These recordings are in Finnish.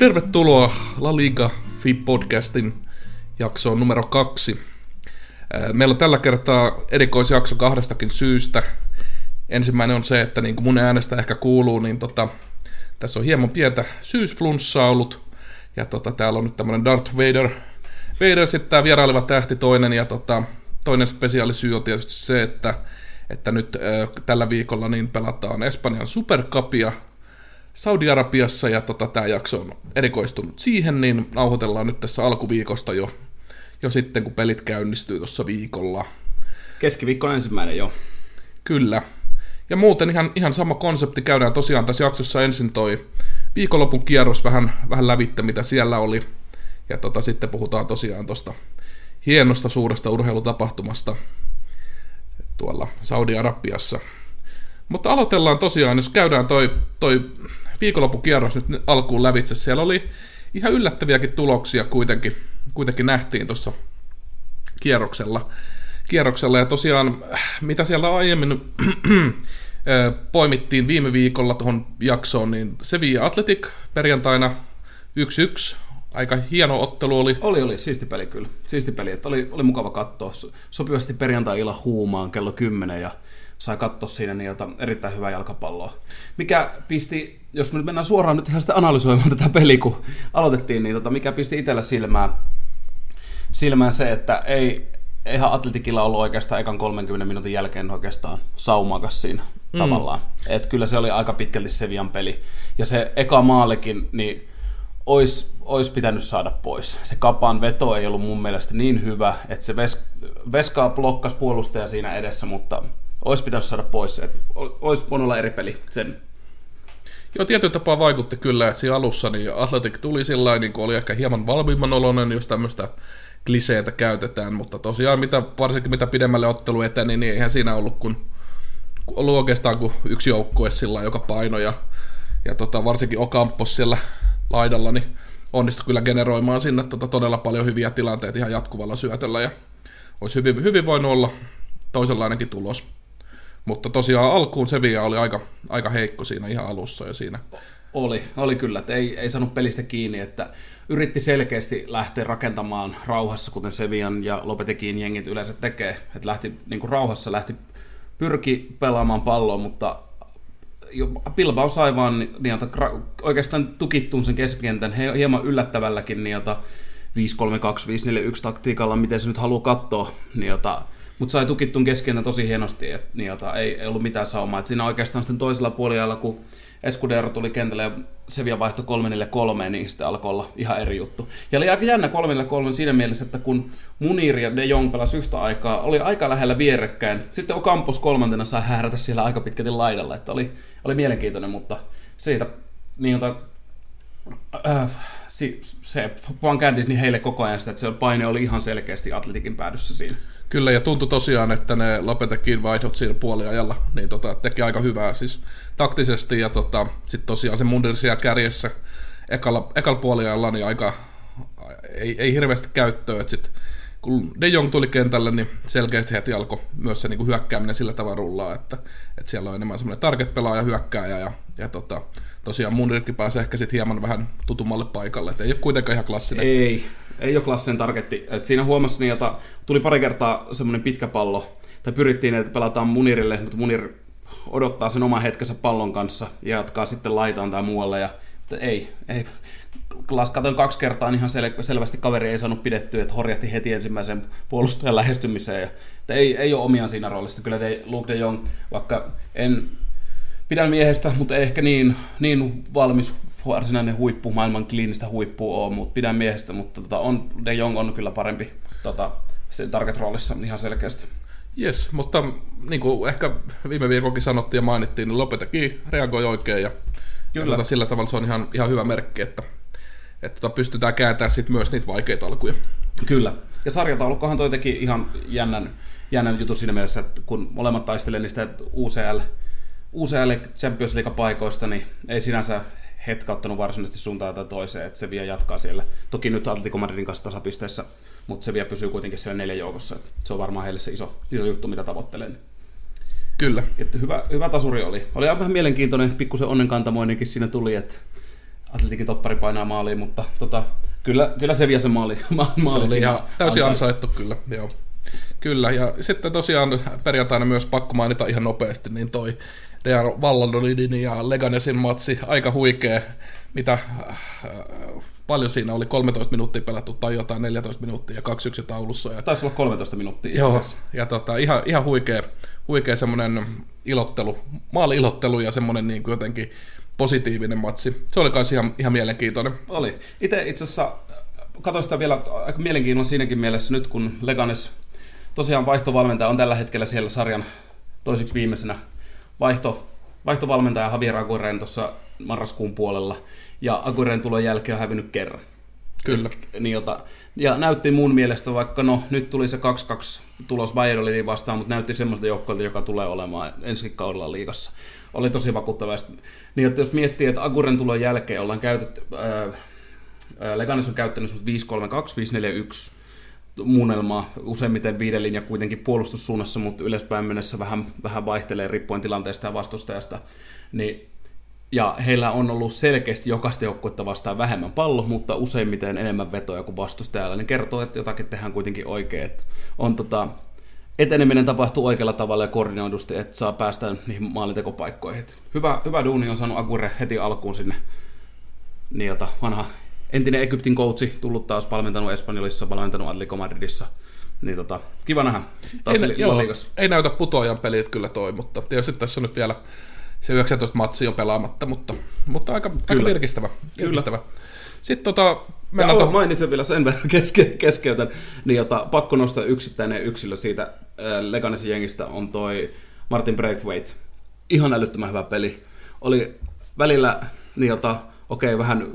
Tervetuloa La Liga Fi-podcastin jaksoon numero kaksi. Meillä on tällä kertaa erikoisjakso kahdestakin syystä. Ensimmäinen on se, että niin kuin mun äänestä ehkä kuuluu, niin tota, tässä on hieman pientä syysflunssaa ollut. Ja tota, täällä on nyt tämmönen Darth Vader, Vader sitten tämä vieraileva tähti toinen. Ja tota, toinen spesiaalisyy on tietysti se, että, että nyt äh, tällä viikolla niin pelataan Espanjan Supercupia Saudi-Arabiassa ja tota, tämä jakso on erikoistunut siihen, niin nauhoitellaan nyt tässä alkuviikosta jo, jo sitten, kun pelit käynnistyy tuossa viikolla. Keskiviikko ensimmäinen jo. Kyllä. Ja muuten ihan, ihan sama konsepti käydään tosiaan tässä jaksossa ensin toi viikonlopun kierros vähän, vähän lävitte, mitä siellä oli. Ja tota, sitten puhutaan tosiaan tuosta hienosta suuresta urheilutapahtumasta tuolla Saudi-Arabiassa. Mutta aloitellaan tosiaan, jos käydään toi, toi viikonloppukierros nyt alkuun lävitse. Siellä oli ihan yllättäviäkin tuloksia kuitenkin, kuitenkin nähtiin tuossa kierroksella. kierroksella. Ja tosiaan, mitä siellä aiemmin poimittiin viime viikolla tuohon jaksoon, niin Sevilla Athletic perjantaina 1-1. Aika hieno ottelu oli. Oli, oli. Siisti peli kyllä. Siisti peli. Että oli, oli mukava katsoa. Sopivasti perjantai-illan huumaan kello 10 ja sai katsoa siinä niin jota, erittäin hyvää jalkapalloa. Mikä pisti, jos me nyt mennään suoraan nyt ihan sitä analysoimaan tätä peliä, kun aloitettiin, niin tota, mikä pisti itsellä silmään, silmään se, että ei, eihän Atletikilla ollut oikeastaan ekan 30 minuutin jälkeen oikeastaan saumakas siinä mm. tavallaan. Et kyllä se oli aika pitkälti Sevian peli. Ja se eka maalikin, niin olisi, olisi pitänyt saada pois. Se kapan veto ei ollut mun mielestä niin hyvä, että se ves, Veskaa blokkasi puolustaja siinä edessä, mutta olisi pitänyt saada pois. Että olisi voinut olla eri peli sen Joo, tietyllä tapaa vaikutti kyllä, että siinä alussa niin Athletic tuli sillä niin oli ehkä hieman valmiimman oloinen, jos tämmöistä kliseitä käytetään, mutta tosiaan mitä, varsinkin mitä pidemmälle ottelu eteni, niin eihän siinä ollut kun, ollut oikeastaan kuin yksi joukkue sillä joka paino ja, ja tota, varsinkin Okampos siellä laidalla, niin onnistui kyllä generoimaan sinne tota, todella paljon hyviä tilanteita ihan jatkuvalla syötöllä ja olisi hyvin, hyvin voinut olla toisenlainenkin tulos. Mutta tosiaan alkuun Sevilla oli aika, aika heikko siinä ihan alussa ja siinä. Oli, oli kyllä, että ei, ei saanut pelistä kiinni, että yritti selkeästi lähteä rakentamaan rauhassa, kuten Sevian ja Lopetekin jengit yleensä tekee. Että lähti niin kuin rauhassa, lähti pyrki pelaamaan palloa, mutta Bilbao sai vaan niiltä, oikeastaan tukittuun sen keskikentän hieman yllättävälläkin niiltä 5-3-2, 5-4-1 taktiikalla, miten se nyt haluaa katsoa, niiltä mutta sai tukittuun keskellä tosi hienosti, että niin, jota, ei, ei, ollut mitään saumaa. Et siinä oikeastaan sitten toisella puolella, kun Escudero tuli kentälle ja Sevilla vaihtoi 3 niin sitten alkoi olla ihan eri juttu. Ja oli aika jännä 3 siinä mielessä, että kun Munir ja De Jong pelasi yhtä aikaa, oli aika lähellä vierekkäin. Sitten Ocampos kolmantena sai häärätä siellä aika pitkälti laidalla, että oli, oli mielenkiintoinen, mutta siitä niin jota, äh, se vaan käänti niin heille koko ajan sitä, että se paine oli ihan selkeästi atletikin päädyssä siinä. Kyllä, ja tuntui tosiaan, että ne Lopetekin vaihdot siinä puoliajalla niin tota, teki aika hyvää siis taktisesti, ja tota, sitten tosiaan se Mundersia kärjessä ekalla, ekalla puoliajalla niin aika, ei, ei hirveästi käyttöä, että sitten kun De Jong tuli kentälle, niin selkeästi heti alkoi myös se niin kuin hyökkääminen sillä tavalla rullaa, että, että siellä on enemmän semmoinen target-pelaaja, hyökkääjä ja, ja tota, tosiaan Mundirkin pääsee ehkä sitten hieman vähän tutummalle paikalle, että ei ole kuitenkaan ihan klassinen. Ei, ei ole klassinen targetti. Et siinä huomasi, niin, että tuli pari kertaa semmoinen pitkä pallo, tai pyrittiin, että pelataan Munirille, mutta Munir odottaa sen oman hetkensä pallon kanssa ja jatkaa sitten laitaan tai muualle. Ja, ei, ei. Katsoin kaksi kertaa, niin ihan sel- selvästi kaveri ei saanut pidettyä, että horjahti heti ensimmäisen puolustajan lähestymiseen. Ja, että ei, ei ole omiaan siinä roolissa. Kyllä de, Luke de Jong, vaikka en pidän miehestä, mutta ehkä niin, niin valmis varsinainen huippu, maailman kliinistä huippua on, mutta pidän miehestä, mutta tota, on, De Jong on kyllä parempi tota, se target-roolissa ihan selkeästi. Yes, mutta niin kuin ehkä viime viikollakin sanottiin ja mainittiin, niin Lopetakin reagoi oikein ja, kyllä. ja tota, sillä tavalla se on ihan, ihan hyvä merkki, että, että tota, pystytään kääntämään sit myös niitä vaikeita alkuja. Kyllä. Ja sarjataulukkohan toi teki ihan jännän, jännän jutun siinä mielessä, että kun molemmat taistelee niistä UCL, UCL Champions League-paikoista, niin ei sinänsä hetkauttanut varsinaisesti suuntaan tai toiseen, että se vielä jatkaa siellä. Toki nyt Atletico Madridin kanssa tasapisteessä, mutta se vielä pysyy kuitenkin siellä neljän joukossa. Että se on varmaan heille se iso, iso juttu, mitä tavoittelen. Kyllä. Että hyvä, hyvä tasuri oli. Oli aivan vähän mielenkiintoinen, pikkusen onnenkantamoinenkin siinä tuli, että Atletikin toppari painaa maaliin, mutta tota, kyllä, kyllä se vie se maali. Ma- maali Se oli ihan täysin ansaittu kyllä, joo. Kyllä, ja sitten tosiaan perjantaina myös pakko mainita ihan nopeasti, niin toi Real Valladolidin ja Leganesin matsi, aika huikea, mitä äh, paljon siinä oli, 13 minuuttia pelattu tai jotain, 14 minuuttia ja 2-1 taulussa. Ja, Taisi olla 13 minuuttia itse joo, ja tota, ihan, ihan huikea, huikea semmoinen ilottelu, maali-ilottelu ja semmoinen niin kuin jotenkin positiivinen matsi. Se oli myös ihan, ihan mielenkiintoinen. Oli. Itse itse asiassa katsoin sitä vielä aika mielenkiinnolla siinäkin mielessä nyt, kun Leganes tosiaan vaihtovalmentaja on tällä hetkellä siellä sarjan toiseksi viimeisenä vaihto, vaihtovalmentaja Javier Aguirre tuossa marraskuun puolella, ja Aguirren tulon jälkeen on hävinnyt kerran. Kyllä. Niin jota, ja näytti mun mielestä, vaikka no nyt tuli se 2-2 tulos Bayerniin vastaan, mutta näytti semmoista joukkoilta, joka tulee olemaan ensi kaudella liigassa. Oli tosi vakuuttava. Niin, että jos miettii, että Aguren tulon jälkeen ollaan käytetty, ää, ää, Leganes on käyttänyt semmoista 5-3-2, 5-4-1 muunnelmaa, useimmiten viiden linja kuitenkin puolustussuunnassa, mutta ylöspäin mennessä vähän, vähän vaihtelee riippuen tilanteesta ja vastustajasta, niin ja heillä on ollut selkeästi jokaista joukkuetta vastaan vähemmän pallo, mutta useimmiten enemmän vetoja kuin vastustajalla. Ne kertoo, että jotakin tehdään kuitenkin oikein. Että on tota, eteneminen tapahtuu oikealla tavalla ja koordinoidusti, että saa päästä niihin maalintekopaikkoihin. Hyvä, hyvä duuni on saanut Agure heti alkuun sinne. Niin jota, vanha entinen Egyptin coachi, tullut taas valmentanut Espanjolissa, valmentanut Atletico Madridissa. Niin tota, kiva nähdä taas Ei, li- joo, ei näytä putoajan pelit kyllä toi, mutta tietysti tässä on nyt vielä se 19 matsi on pelaamatta, mutta, mutta aika, aika virkistävä. virkistävä. Sitten tota, mennään oh, tuohon. mainitsen vielä sen verran keske, keskeytän, niin jota, pakko nostaa yksittäinen yksilö siitä äh, Leganesin jengistä on toi Martin Braithwaite. Ihan älyttömän hyvä peli. Oli välillä, niin jota, okei, vähän,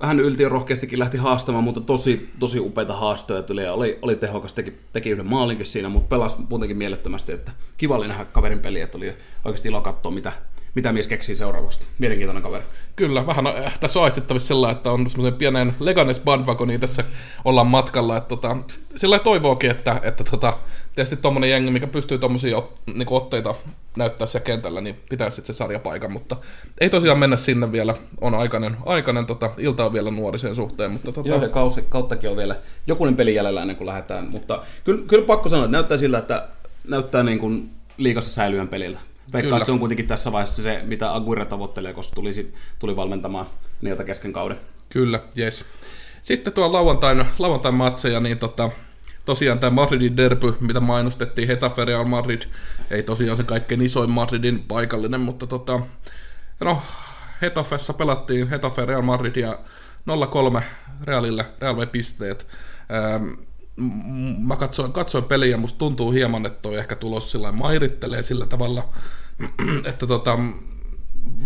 vähän ylti rohkeastikin lähti haastamaan, mutta tosi, tosi upeita haastoja tuli ja oli, oli tehokas, teki, teki yhden maalinkin siinä, mutta pelasi muutenkin mielettömästi, että kiva oli nähdä kaverin peliä, että oli oikeasti ilo katsoa, mitä, mitä mies keksii seuraavaksi. Mielenkiintoinen kaveri. Kyllä, vähän äh, tässä on aistittavissa sellainen, että on semmoisen pienen Leganes bandwagoniin tässä ollaan matkalla. Että tota, sillä toivookin, että, että tota, tietysti tuommoinen jengi, mikä pystyy tuommoisia niin otteita näyttää siellä kentällä, niin pitäisi sitten se sarjapaikan, mutta ei tosiaan mennä sinne vielä. On aikainen, aikainen tota, ilta on vielä nuori sen suhteen, mutta tota, Joo, ja kausi, kauttakin on vielä jokunen peli jäljellä ennen kuin lähdetään, mutta kyllä, kyllä pakko sanoa, että näyttää siltä, että näyttää niin kuin liikassa säilyvän peliltä. Veikkaan, että se on kuitenkin tässä vaiheessa se, mitä Aguirre tavoittelee, koska tuli, tuli valmentamaan niiltä kesken kauden. Kyllä, yes. Sitten tuo lauantain, lauantain matseja, niin tota, tosiaan tämä Madridin derby, mitä mainostettiin, Hetafe Real Madrid, ei tosiaan se kaikkein isoin Madridin paikallinen, mutta tota, no, Hetafessa pelattiin Hetafe Real Madrid ja 0-3 Realille, Real pisteet. Ähm, m- mä katsoin, katsoin peliä musta tuntuu hieman, että toi ehkä tulos sillä mairittelee sillä tavalla, että tota,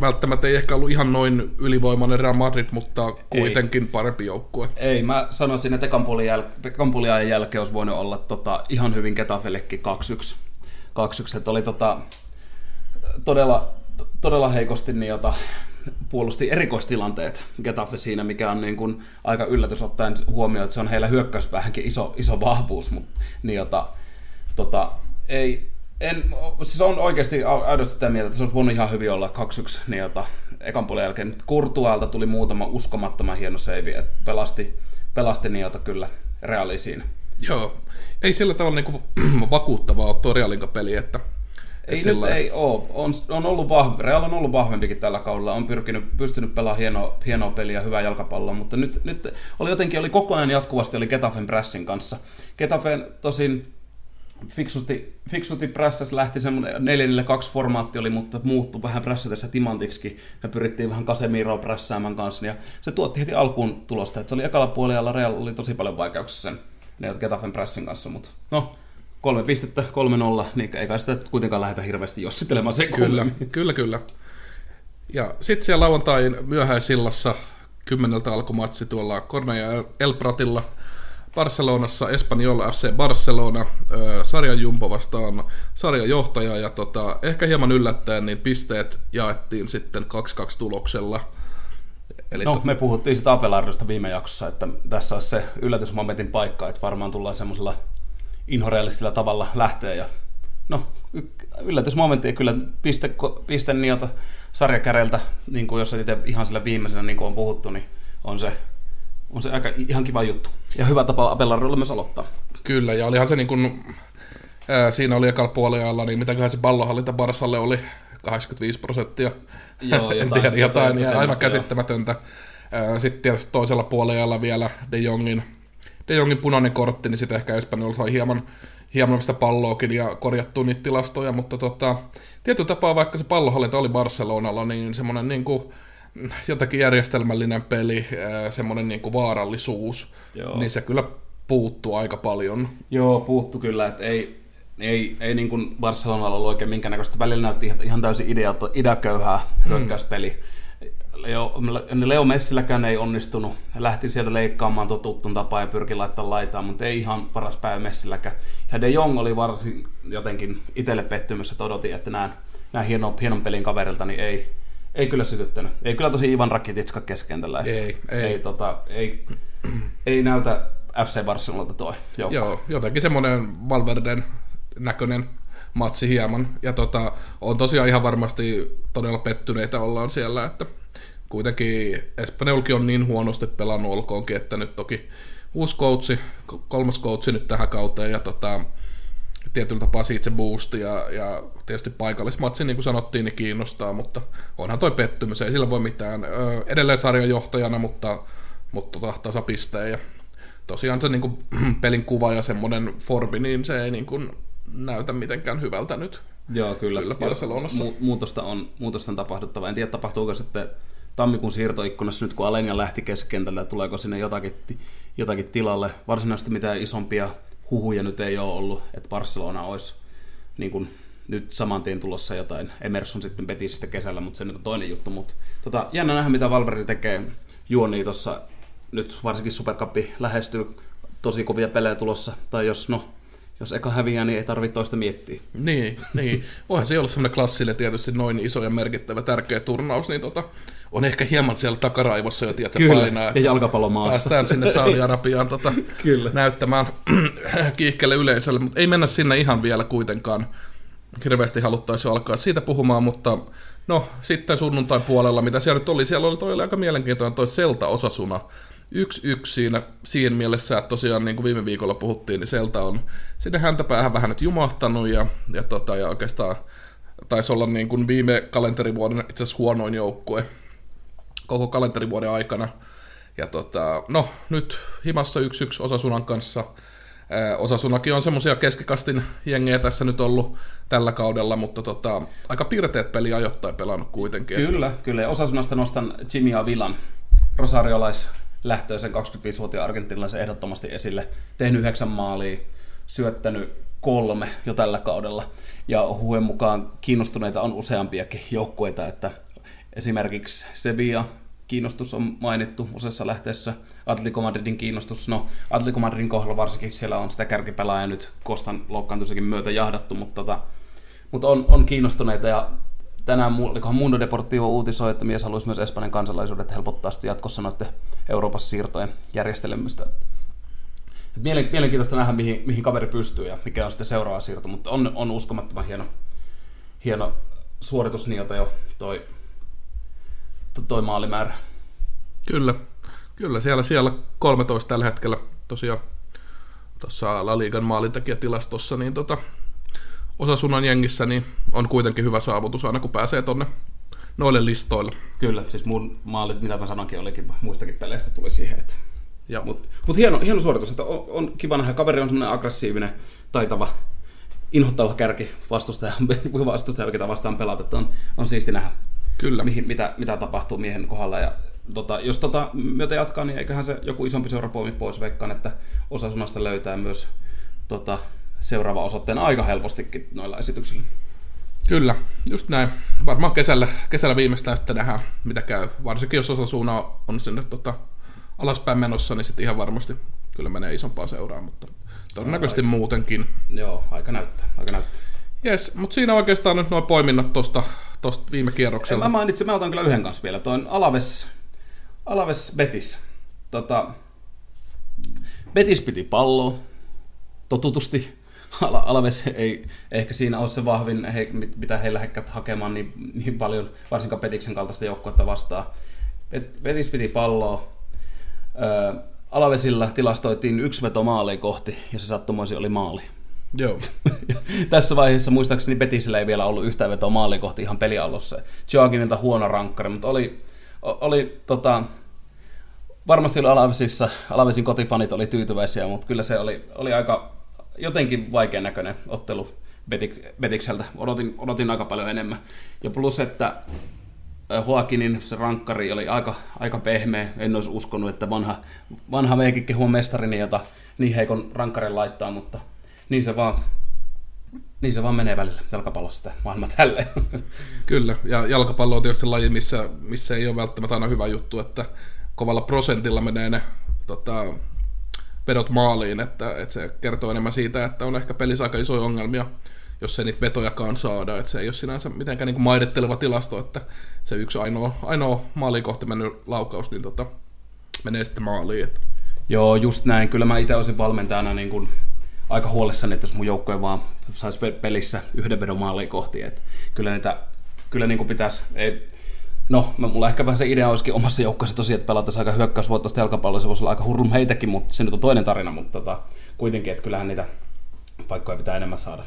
välttämättä ei ehkä ollut ihan noin ylivoimainen Real Madrid, mutta kuitenkin parempi joukkue. Ei, mä sanoisin, että ekan puolin jäl- jälkeen olisi voinut olla tota, ihan hyvin Getafellekin 2-1. 2-1, että oli tota, todella, todella heikosti niin jota, puolusti erikoistilanteet Getafe siinä, mikä on niin kuin aika yllätys ottaen huomioon, että se on heillä hyökkäyspäähänkin iso, iso vahvuus, mutta niin jota, tota, ei, en, siis on oikeasti aidosti sitä mieltä, että se olisi voinut ihan hyvin olla 2-1 niin jota, ekan puolen jälkeen. Kurtualta tuli muutama uskomattoman hieno save, että pelasti, pelasti niin jota kyllä reaali siinä. Joo, ei sillä tavalla niinku vakuuttavaa ole tuo Realinka peli, että Ei et nyt sillä- ei ole. On, on ollut vahva, Real on ollut vahvempikin tällä kaudella. On pyrkinyt, pystynyt pelaamaan hienoa, hienoa peliä, hyvää jalkapalloa, mutta nyt, nyt oli jotenkin oli koko ajan jatkuvasti oli Getafen Brassin kanssa. Getafen tosin fiksusti, fiksusti prässäs lähti semmoinen 4 2 formaatti oli, mutta muuttui vähän prässätessä timantiksi. Me pyrittiin vähän Casemiroa prässäämään kanssa, ja se tuotti heti alkuun tulosta. että se oli ekalla puolella, Real oli tosi paljon vaikeuksia sen ne Getafen Pressin kanssa, mutta no, kolme pistettä, kolme nolla, niin eikä sitä kuitenkaan lähdetä hirveästi jossittelemaan se Kyllä, kyllä, kyllä. Ja sitten siellä lauantain myöhäisillassa kymmeneltä alkumatsi tuolla Cornea El Pratilla Barcelonassa, Espanyol FC Barcelona, sarjan jumpo vastaan sarjan johtaja ja tota, ehkä hieman yllättäen niin pisteet jaettiin sitten 2-2 tuloksella. Eli No, to- me puhuttiin sitä Apelardosta viime jaksossa, että tässä olisi se yllätysmomentin paikka, että varmaan tullaan semmoisella inhorealistisella tavalla lähteä ja no, yllätysmomentti, kyllä piste, piste niiltä sarjakärjeltä, niin kuin jos itse ihan sillä viimeisenä, niin kuin on puhuttu, niin on se, on se aika ihan kiva juttu. Ja hyvä tapa Abelardolle myös aloittaa. Kyllä, ja olihan se niin kuin, ää, siinä oli ekalla puoliajalla, niin mitäköhän se pallohallinta Barsalle oli 85 prosenttia. Joo, en jotain- tiedä, jotain, jotain ja aivan käsittämätöntä. Sitten tietysti toisella puoliajalla vielä De Jongin, De Jongin punainen kortti, niin sitten ehkä Espanyol sai hieman, hieman sitä palloakin ja korjattua niitä tilastoja, mutta tota, tietyllä tapaa vaikka se pallohallinta oli Barcelonalla, niin semmoinen niin kuin, jotakin järjestelmällinen peli, semmoinen niin kuin vaarallisuus, Joo. niin se kyllä puuttuu aika paljon. Joo, puuttu kyllä, että ei, ei, ei niin kuin Barcelonalla ollut oikein minkäännäköistä. Välillä näytti ihan- täysin idea, ideaköyhää hyökkäyspeli. Leo, Leo Messilläkään ei onnistunut. Hän lähti sieltä leikkaamaan totuttuun tapaan ja pyrki laittamaan laitaan, mutta ei ihan paras päivä Messilläkään. Ja De Jong oli varsin jotenkin itselle pettymys, että odotin, että näin, näin hieno, hienon pelin kaverilta, niin ei, ei kyllä sytyttänyt. Ei kyllä tosi Ivan Rakititska keskentällä. Ei, ei. ei, tota, ei, ei näytä FC Barcelonalta toi joukko. Joo, jotenkin semmoinen Valverden näköinen matsi hieman. Ja tota, on tosiaan ihan varmasti todella pettyneitä ollaan siellä, että kuitenkin Espanjolki on niin huonosti pelannut olkoonkin, että nyt toki uusi coachi, ko- kolmas coachi nyt tähän kauteen ja tota, tietyllä tapaa siitä se boosti ja, ja tietysti paikallismatsi, niin kuin sanottiin, niin kiinnostaa, mutta onhan toi pettymys, ei sillä voi mitään. Ö, edelleen sarjan johtajana, mutta, mutta tota, tasapisteen ja tosiaan se niin kuin, pelin kuva ja semmoinen formi, niin se ei niin kuin, näytä mitenkään hyvältä nyt. Joo, kyllä. Kyllä Barcelonassa. Mu- muutosta, on, muutosta on tapahduttava. En tiedä, tapahtuuko sitten tammikuun siirtoikkunassa nyt, kun Alenia lähti keskentältä, tuleeko sinne jotakin, jotakin tilalle. Varsinaisesti mitään isompia huhuja nyt ei ole ollut, että Barcelona olisi niin kuin, nyt saman tien tulossa jotain. Emerson sitten Betisistä kesällä, mutta se nyt on toinen juttu. Mutta, tota, jännä nähdä, mitä Valveri tekee juoni tuossa. Nyt varsinkin Supercup lähestyy tosi kovia pelejä tulossa. Tai jos, no, jos eka häviää, niin ei tarvitse toista miettiä. Niin, niin. Voihan se olla semmoinen klassille tietysti noin iso ja merkittävä tärkeä turnaus, niin tota, on ehkä hieman siellä takaraivossa jo, tiedätkö, painaa. ja että jalkapallo maassa. Päästään sinne Saudi-Arabiaan tota, Kyllä. näyttämään kiihkeelle yleisölle, mutta ei mennä sinne ihan vielä kuitenkaan. Hirveästi haluttaisiin alkaa siitä puhumaan, mutta no sitten sunnuntain puolella, mitä siellä nyt oli, siellä oli toi oli aika mielenkiintoinen toi Selta Osasuna. Yksi yksi siinä, siinä mielessä, että tosiaan niin kuin viime viikolla puhuttiin, niin Selta on sinne häntä päähän vähän nyt jumahtanut ja, ja, tota, ja oikeastaan taisi olla niin kuin viime kalenterivuoden itse asiassa huonoin joukkue koko kalenterivuoden aikana. Ja tota, no, nyt himassa 1-1 Osasunan kanssa. Osasunakin on semmoisia keskikastin jengejä tässä nyt ollut tällä kaudella, mutta tota, aika piirteet peli ajoittain pelannut kuitenkin. Kyllä, kyllä. Osasunasta nostan Jimmy Avilan, rosariolais lähtöisen 25-vuotiaan argentinilaisen ehdottomasti esille. Tehnyt yhdeksän maalia, syöttänyt kolme jo tällä kaudella. Ja huhujen mukaan kiinnostuneita on useampiakin joukkueita, että esimerkiksi Sevilla kiinnostus on mainittu useassa lähteessä. Atletico Madridin kiinnostus, no Atletico Madridin kohdalla varsinkin siellä on sitä kärkipelaajaa nyt Kostan loukkaantuisenkin myötä jahdattu, mutta, tota, mutta on, on kiinnostuneita ja tänään olikohan Mundo Deportivo uutisoi, että mies haluaisi myös Espanjan kansalaisuudet helpottaa sitten jatkossa noiden Euroopassa siirtojen järjestelemistä. Mielenkiintoista nähdä, mihin, mihin kaveri pystyy ja mikä on sitten seuraava siirto, mutta on, on uskomattoman hieno, hieno suoritus niiltä jo toi, to- toi maalimäärä. Kyllä, kyllä siellä, siellä 13 tällä hetkellä tosiaan tuossa La Ligan maalintekijätilastossa, niin tota, Osasunan jengissä niin on kuitenkin hyvä saavutus aina kun pääsee tonne noille listoille. Kyllä, siis mun maalit, mitä mä sanoinkin, olikin muistakin peleistä tuli siihen, että Mutta mut hieno, hieno suoritus, että on, on kiva nähdä. Kaveri on semmoinen aggressiivinen, taitava, inhottava kärki vastustaja, vastustaja ketä vastaan pelata. Että on, on siisti nähdä, kyllä. mihin, mitä, mitä tapahtuu miehen kohdalla. Ja, tota, jos tota myötä jatkaa, niin eiköhän se joku isompi seura poimi pois. Veikkaan, että osa sunasta löytää myös tota, seuraava osoitteen aika helpostikin noilla esityksillä. Kyllä, just näin. Varmaan kesällä, kesällä viimeistään sitten nähdään, mitä käy. Varsinkin jos osa suuna on sinne tota, alaspäin menossa, niin sitten ihan varmasti kyllä menee isompaa seuraa, mutta todennäköisesti muutenkin. Joo, aika näyttää. Aika näyttää. Jes, mutta siinä oikeastaan nyt nuo poiminnat tuosta tosta viime Mä kierrokselta. mainitsin, mä otan kyllä yhden kanssa vielä. Toin Alaves, Alaves Betis. Tota, Betis piti palloa, totutusti. Alves ei ehkä siinä ole se vahvin, he, mitä he lähdekät hakemaan niin, niin paljon, varsinkaan Petiksen kaltaista joukkuetta vastaan. Petis piti palloa. Alavesilla tilastoitiin yksi veto maaliin kohti, ja se sattumoisin oli maali. Joo. Tässä vaiheessa muistaakseni Betisillä ei vielä ollut yhtään vetoa maaliin kohti ihan pelialussa. Joaquinilta huono rankkari, mutta oli, oli tota, varmasti oli Alavesissa, Alavesin kotifanit oli tyytyväisiä, mutta kyllä se oli, oli aika jotenkin vaikean näköinen ottelu Betikseltä. Odotin, odotin aika paljon enemmän. Ja plus, että Joaquinin se rankkari oli aika, aika pehmeä. En olisi uskonut, että vanha, vanha meikin kehua mestarini, jota niin heikon rankkarin laittaa, mutta niin se vaan, niin se vaan menee välillä jalkapallossa maailma tälleen. Kyllä, ja jalkapallo on tietysti laji, missä, missä ei ole välttämättä aina hyvä juttu, että kovalla prosentilla menee ne tota, vedot maaliin, että, että se kertoo enemmän siitä, että on ehkä pelissä aika isoja ongelmia, jos ei niitä vetojakaan saada. Että se ei ole sinänsä mitenkään niin maidetteleva tilasto, että se yksi ainoa, ainoa maaliin kohti mennyt laukaus niin tota, menee sitten maaliin. Että. Joo, just näin. Kyllä mä itse olisin valmentajana niin kuin aika huolissani, että jos mun joukkoja vaan saisi pelissä yhden vedon maaliin kohti. Että kyllä niitä kyllä niin kuin pitäisi, ei, No, mulla ehkä vähän se idea olisikin omassa joukkueessa tosiaan, että pelataan aika hyökkäysvoittaista jalkapalloa, se voisi olla aika hurlum heitäkin, mutta se nyt on toinen tarina, mutta tota, kuitenkin, että kyllähän niitä paikkoja pitää enemmän saada.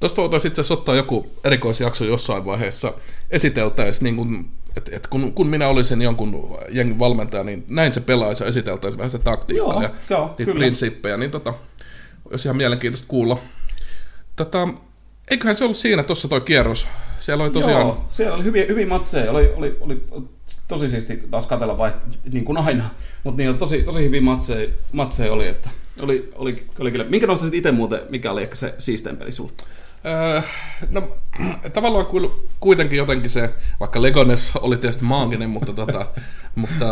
Tuosta voitaisiin itse asiassa ottaa joku erikoisjakso jossain vaiheessa esiteltäisiin, niin kun, et, et kun, kun minä olisin jonkun jengin valmentaja, niin näin se pelaisi ja esiteltäisiin vähän se taktiikkaa joo, ja joo, niitä kyllä. prinsiippejä, niin tota, olisi ihan mielenkiintoista kuulla. Tota, eiköhän se ollut siinä tuossa toi kierros. Siellä oli tosiaan... Joo, siellä oli hyviä, hyviä matseja. Oli, oli, oli tosi siisti taas katsella vai, niin kuin aina. Mutta niin tosi, tosi hyviä matseja, matseja oli, että oli, oli, oli kyllä. Minkä nostaisit itse muuten, mikä oli ehkä se siistein peli sulla? Öö, no, tavallaan kuitenkin jotenkin se, vaikka Legones oli tietysti maaginen, mutta, tota, mutta,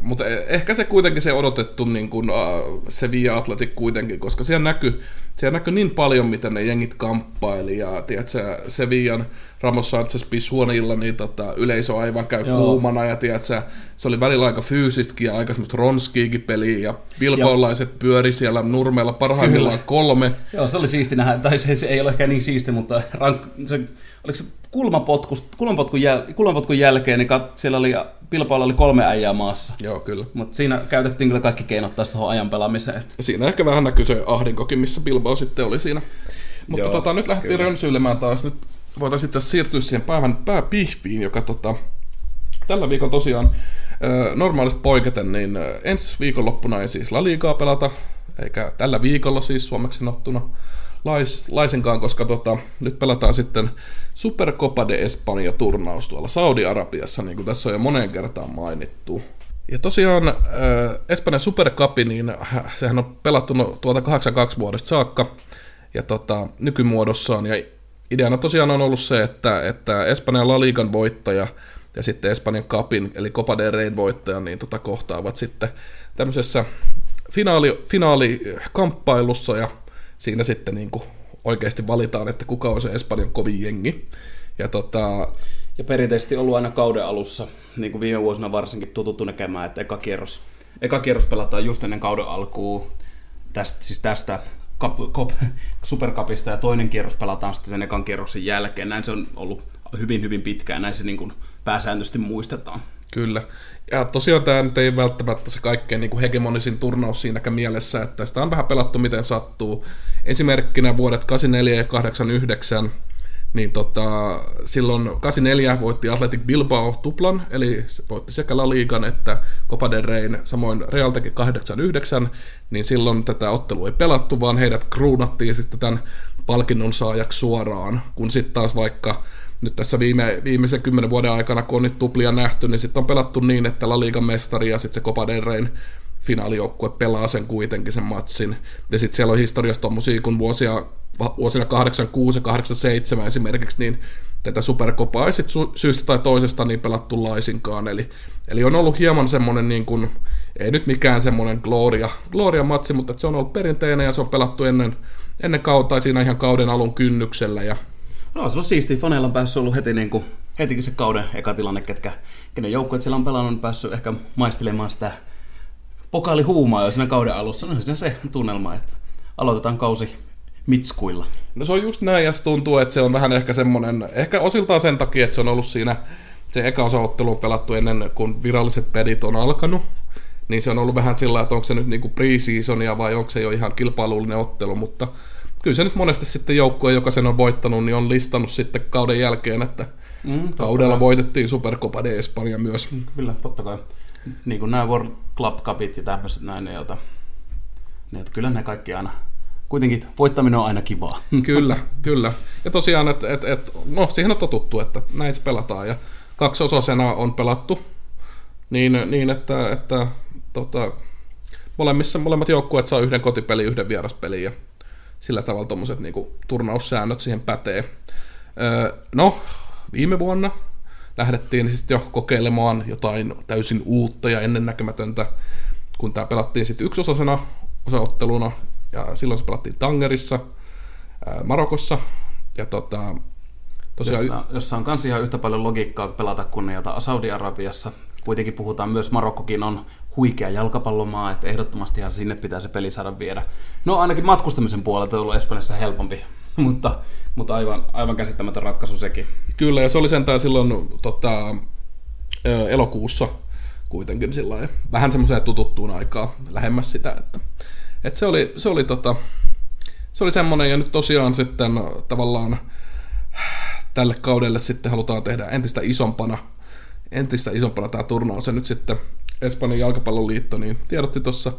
mutta ehkä se kuitenkin se odotettu niin kuin, uh, Sevilla Athletic kuitenkin, koska siellä näkyy, siellä näkyy niin paljon, miten ne jengit kamppaili ja tiedätkö, Sevillan Ramos Sanchez Pisuonilla, niin tota, yleisö aivan käy Joo. kuumana ja tiedätkö, se oli välillä aika fyysistäkin ja aika semmoista ronskiikin peliä ja bilbaolaiset pyöri siellä nurmeella parhaimmillaan Kyllä. kolme. Joo, se oli siisti nähdä, tai se, se ei ole ehkä niin siisti, mutta rank, se, oliko se kulmapotkun, jäl, kulmapotkun jälkeen, niin kat, siellä oli Bilbaolla oli kolme äijää maassa. Joo, kyllä. Mutta siinä käytettiin kyllä kaikki keinot taas tuohon ajan pelaamiseen. Siinä ehkä vähän näkyy se ahdinkokin, missä Bilbao sitten oli siinä. Mutta Joo, tota, nyt lähti rönsyilemään taas. Nyt voitaisiin itse siirtyä siihen päivän pääpihviin, joka tota, tällä viikolla tosiaan normaalista poiketen, niin ensi viikonloppuna ei siis La Ligaa pelata, eikä tällä viikolla siis suomeksi sanottuna lais, laisinkaan, koska tota, nyt pelataan sitten Supercopa de Espanja turnaus tuolla Saudi-Arabiassa, niin kuin tässä on jo moneen kertaan mainittu. Ja tosiaan äh, Espanjan Supercup, niin sehän on pelattu no, tuolta 82 vuodesta saakka, ja tota, nykymuodossaan, ja ideana tosiaan on ollut se, että, että Espanjan La Ligan voittaja ja sitten Espanjan Cupin, eli Copa del Reyn voittaja, niin tota, kohtaavat sitten tämmöisessä finaali, finaalikamppailussa, ja siinä sitten niin kuin oikeasti valitaan, että kuka on se Espanjan kovin jengi. Ja, tota... ja perinteisesti ollut aina kauden alussa, niin kuin viime vuosina varsinkin tututtu näkemään, että eka kierros, eka kierros pelataan just ennen kauden alkuun, tästä, siis tästä kap, kop, superkapista ja toinen kierros pelataan sitten sen ekan kierroksen jälkeen. Näin se on ollut hyvin, hyvin pitkään, näin se niin kuin pääsääntöisesti muistetaan. Kyllä. Ja tosiaan tämä nyt ei välttämättä se kaikkein niin kuin hegemonisin turnaus siinäkään mielessä, että sitä on vähän pelattu miten sattuu. Esimerkkinä vuodet 84 ja 89, niin tota, silloin 84 voitti Athletic Bilbao tuplan, eli se voitti sekä La Ligan että Copa del Reyn, samoin Real teki 89, niin silloin tätä ottelua ei pelattu, vaan heidät kruunattiin sitten tämän palkinnon saajaksi suoraan, kun sitten taas vaikka nyt tässä viime, viimeisen kymmenen vuoden aikana, kun on nyt tuplia nähty, niin sitten on pelattu niin, että La Ligan mestari ja sitten se Copa del Reyn finaalijoukkue pelaa sen kuitenkin sen matsin. Ja sitten siellä on historiassa tuommoisia, kun vuosia, vuosina 86 ja 87 esimerkiksi, niin tätä superkopaa ei sitten syystä tai toisesta niin pelattu laisinkaan. Eli, eli on ollut hieman semmoinen, niin kuin, ei nyt mikään semmoinen gloria, gloria matsi, mutta se on ollut perinteinen ja se on pelattu ennen, ennen kautta siinä ihan kauden alun kynnyksellä ja No se on siisti. Faneilla on päässyt ollut heti, niin kuin, heti se kauden eka tilanne, ketkä, kenen joukkueet siellä on pelannut, on päässyt ehkä maistelemaan sitä pokaalihuumaa jo siinä kauden alussa. No siinä se tunnelma, että aloitetaan kausi mitskuilla. No se on just näin, ja se tuntuu, että se on vähän ehkä semmoinen, ehkä osiltaan sen takia, että se on ollut siinä, se eka osaottelu on pelattu ennen kuin viralliset pedit on alkanut, niin se on ollut vähän sillä, että onko se nyt niinku pre-seasonia vai onko se jo ihan kilpailullinen ottelu, mutta kyllä se nyt monesti sitten joukkue, joka sen on voittanut, niin on listannut sitten kauden jälkeen, että mm, kaudella kai. voitettiin Supercopa de Espanja myös. Kyllä, totta kai. Niin kuin nämä World Club Cupit ja tämmöiset näin, niin, jota, niin että kyllä ne kaikki aina kuitenkin voittaminen on aina kivaa. Kyllä, kyllä. Ja tosiaan, että et, et, no siihen on totuttu, että näin se pelataan. Ja kaksi osasena on pelattu niin, niin että, että tota, molemmissa, molemmat joukkueet saa yhden kotipeli, yhden vieraspeli ja sillä tavalla tuommoiset niinku, turnaussäännöt siihen pätee. Öö, no, viime vuonna lähdettiin sitten jo kokeilemaan jotain täysin uutta ja ennennäkemätöntä, kun tämä pelattiin sitten yksiosasena osaotteluna ja silloin se pelattiin Tangerissa, ää, Marokossa. Ja tota, tosiaan... jossa, jossa on kans ihan yhtä paljon logiikkaa pelata kuin jota Saudi-Arabiassa. Kuitenkin puhutaan myös, Marokkokin on huikea jalkapallomaa, että ehdottomastihan sinne pitää se peli saada viedä. No ainakin matkustamisen puolelta on ollut Espanjassa helpompi, mutta, mutta aivan, aivan käsittämätön ratkaisu sekin. Kyllä, ja se oli sentään silloin tota, elokuussa kuitenkin sillä vähän semmoiseen tututtuun aikaa lähemmäs sitä, että et se oli, se oli, tota, se oli semmoinen, ja nyt tosiaan sitten tavallaan tälle kaudelle sitten halutaan tehdä entistä isompana, entistä isompana tämä turnaus, ja nyt sitten Espanjan jalkapalloliitto niin tiedotti tuossa,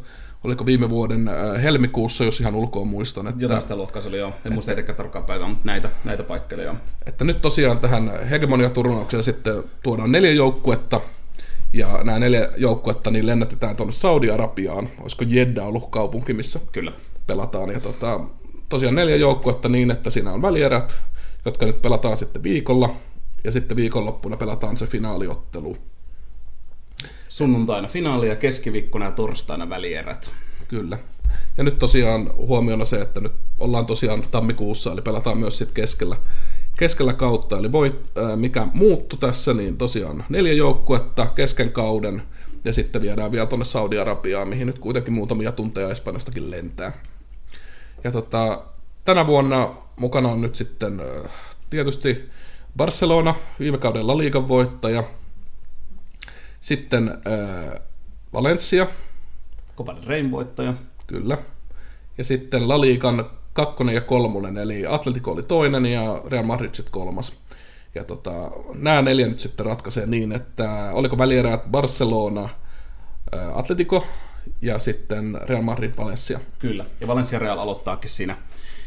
oliko viime vuoden äh, helmikuussa, jos ihan ulkoa muistan. Että, Jotain sitä luokkaa se oli joo, en muista etenkään tarkkaan päivää, mutta näitä, näitä paikkoja joo. Että nyt tosiaan tähän hegemonia-turnaukseen sitten tuodaan neljä joukkuetta, ja nämä neljä joukkuetta niin lennätetään tuonne Saudi-Arabiaan. Olisiko Jeddah ollut kaupunki, missä Kyllä. pelataan. Ja tota, tosiaan neljä joukkuetta niin, että siinä on välierät, jotka nyt pelataan sitten viikolla. Ja sitten viikonloppuna pelataan se finaaliottelu. Sunnuntaina finaali ja keskiviikkona ja torstaina välierät. Kyllä. Ja nyt tosiaan huomiona se, että nyt ollaan tosiaan tammikuussa, eli pelataan myös sitten keskellä keskellä kautta. Eli voi, mikä muuttu tässä, niin tosiaan neljä joukkuetta kesken kauden, ja sitten viedään vielä tuonne Saudi-Arabiaan, mihin nyt kuitenkin muutamia tunteja Espanjastakin lentää. Ja tota, tänä vuonna mukana on nyt sitten tietysti Barcelona, viime kauden La Ligan voittaja, sitten äh, Valencia. Copa del Rein voittaja. Kyllä. Ja sitten La Ligan kakkonen ja kolmonen, eli Atletico oli toinen ja Real Madrid sitten kolmas. Ja tota, nämä neljä nyt sitten ratkaisee niin, että oliko välierät Barcelona, Atletico ja sitten Real Madrid Valencia. Kyllä, ja Valencia Real aloittaakin siinä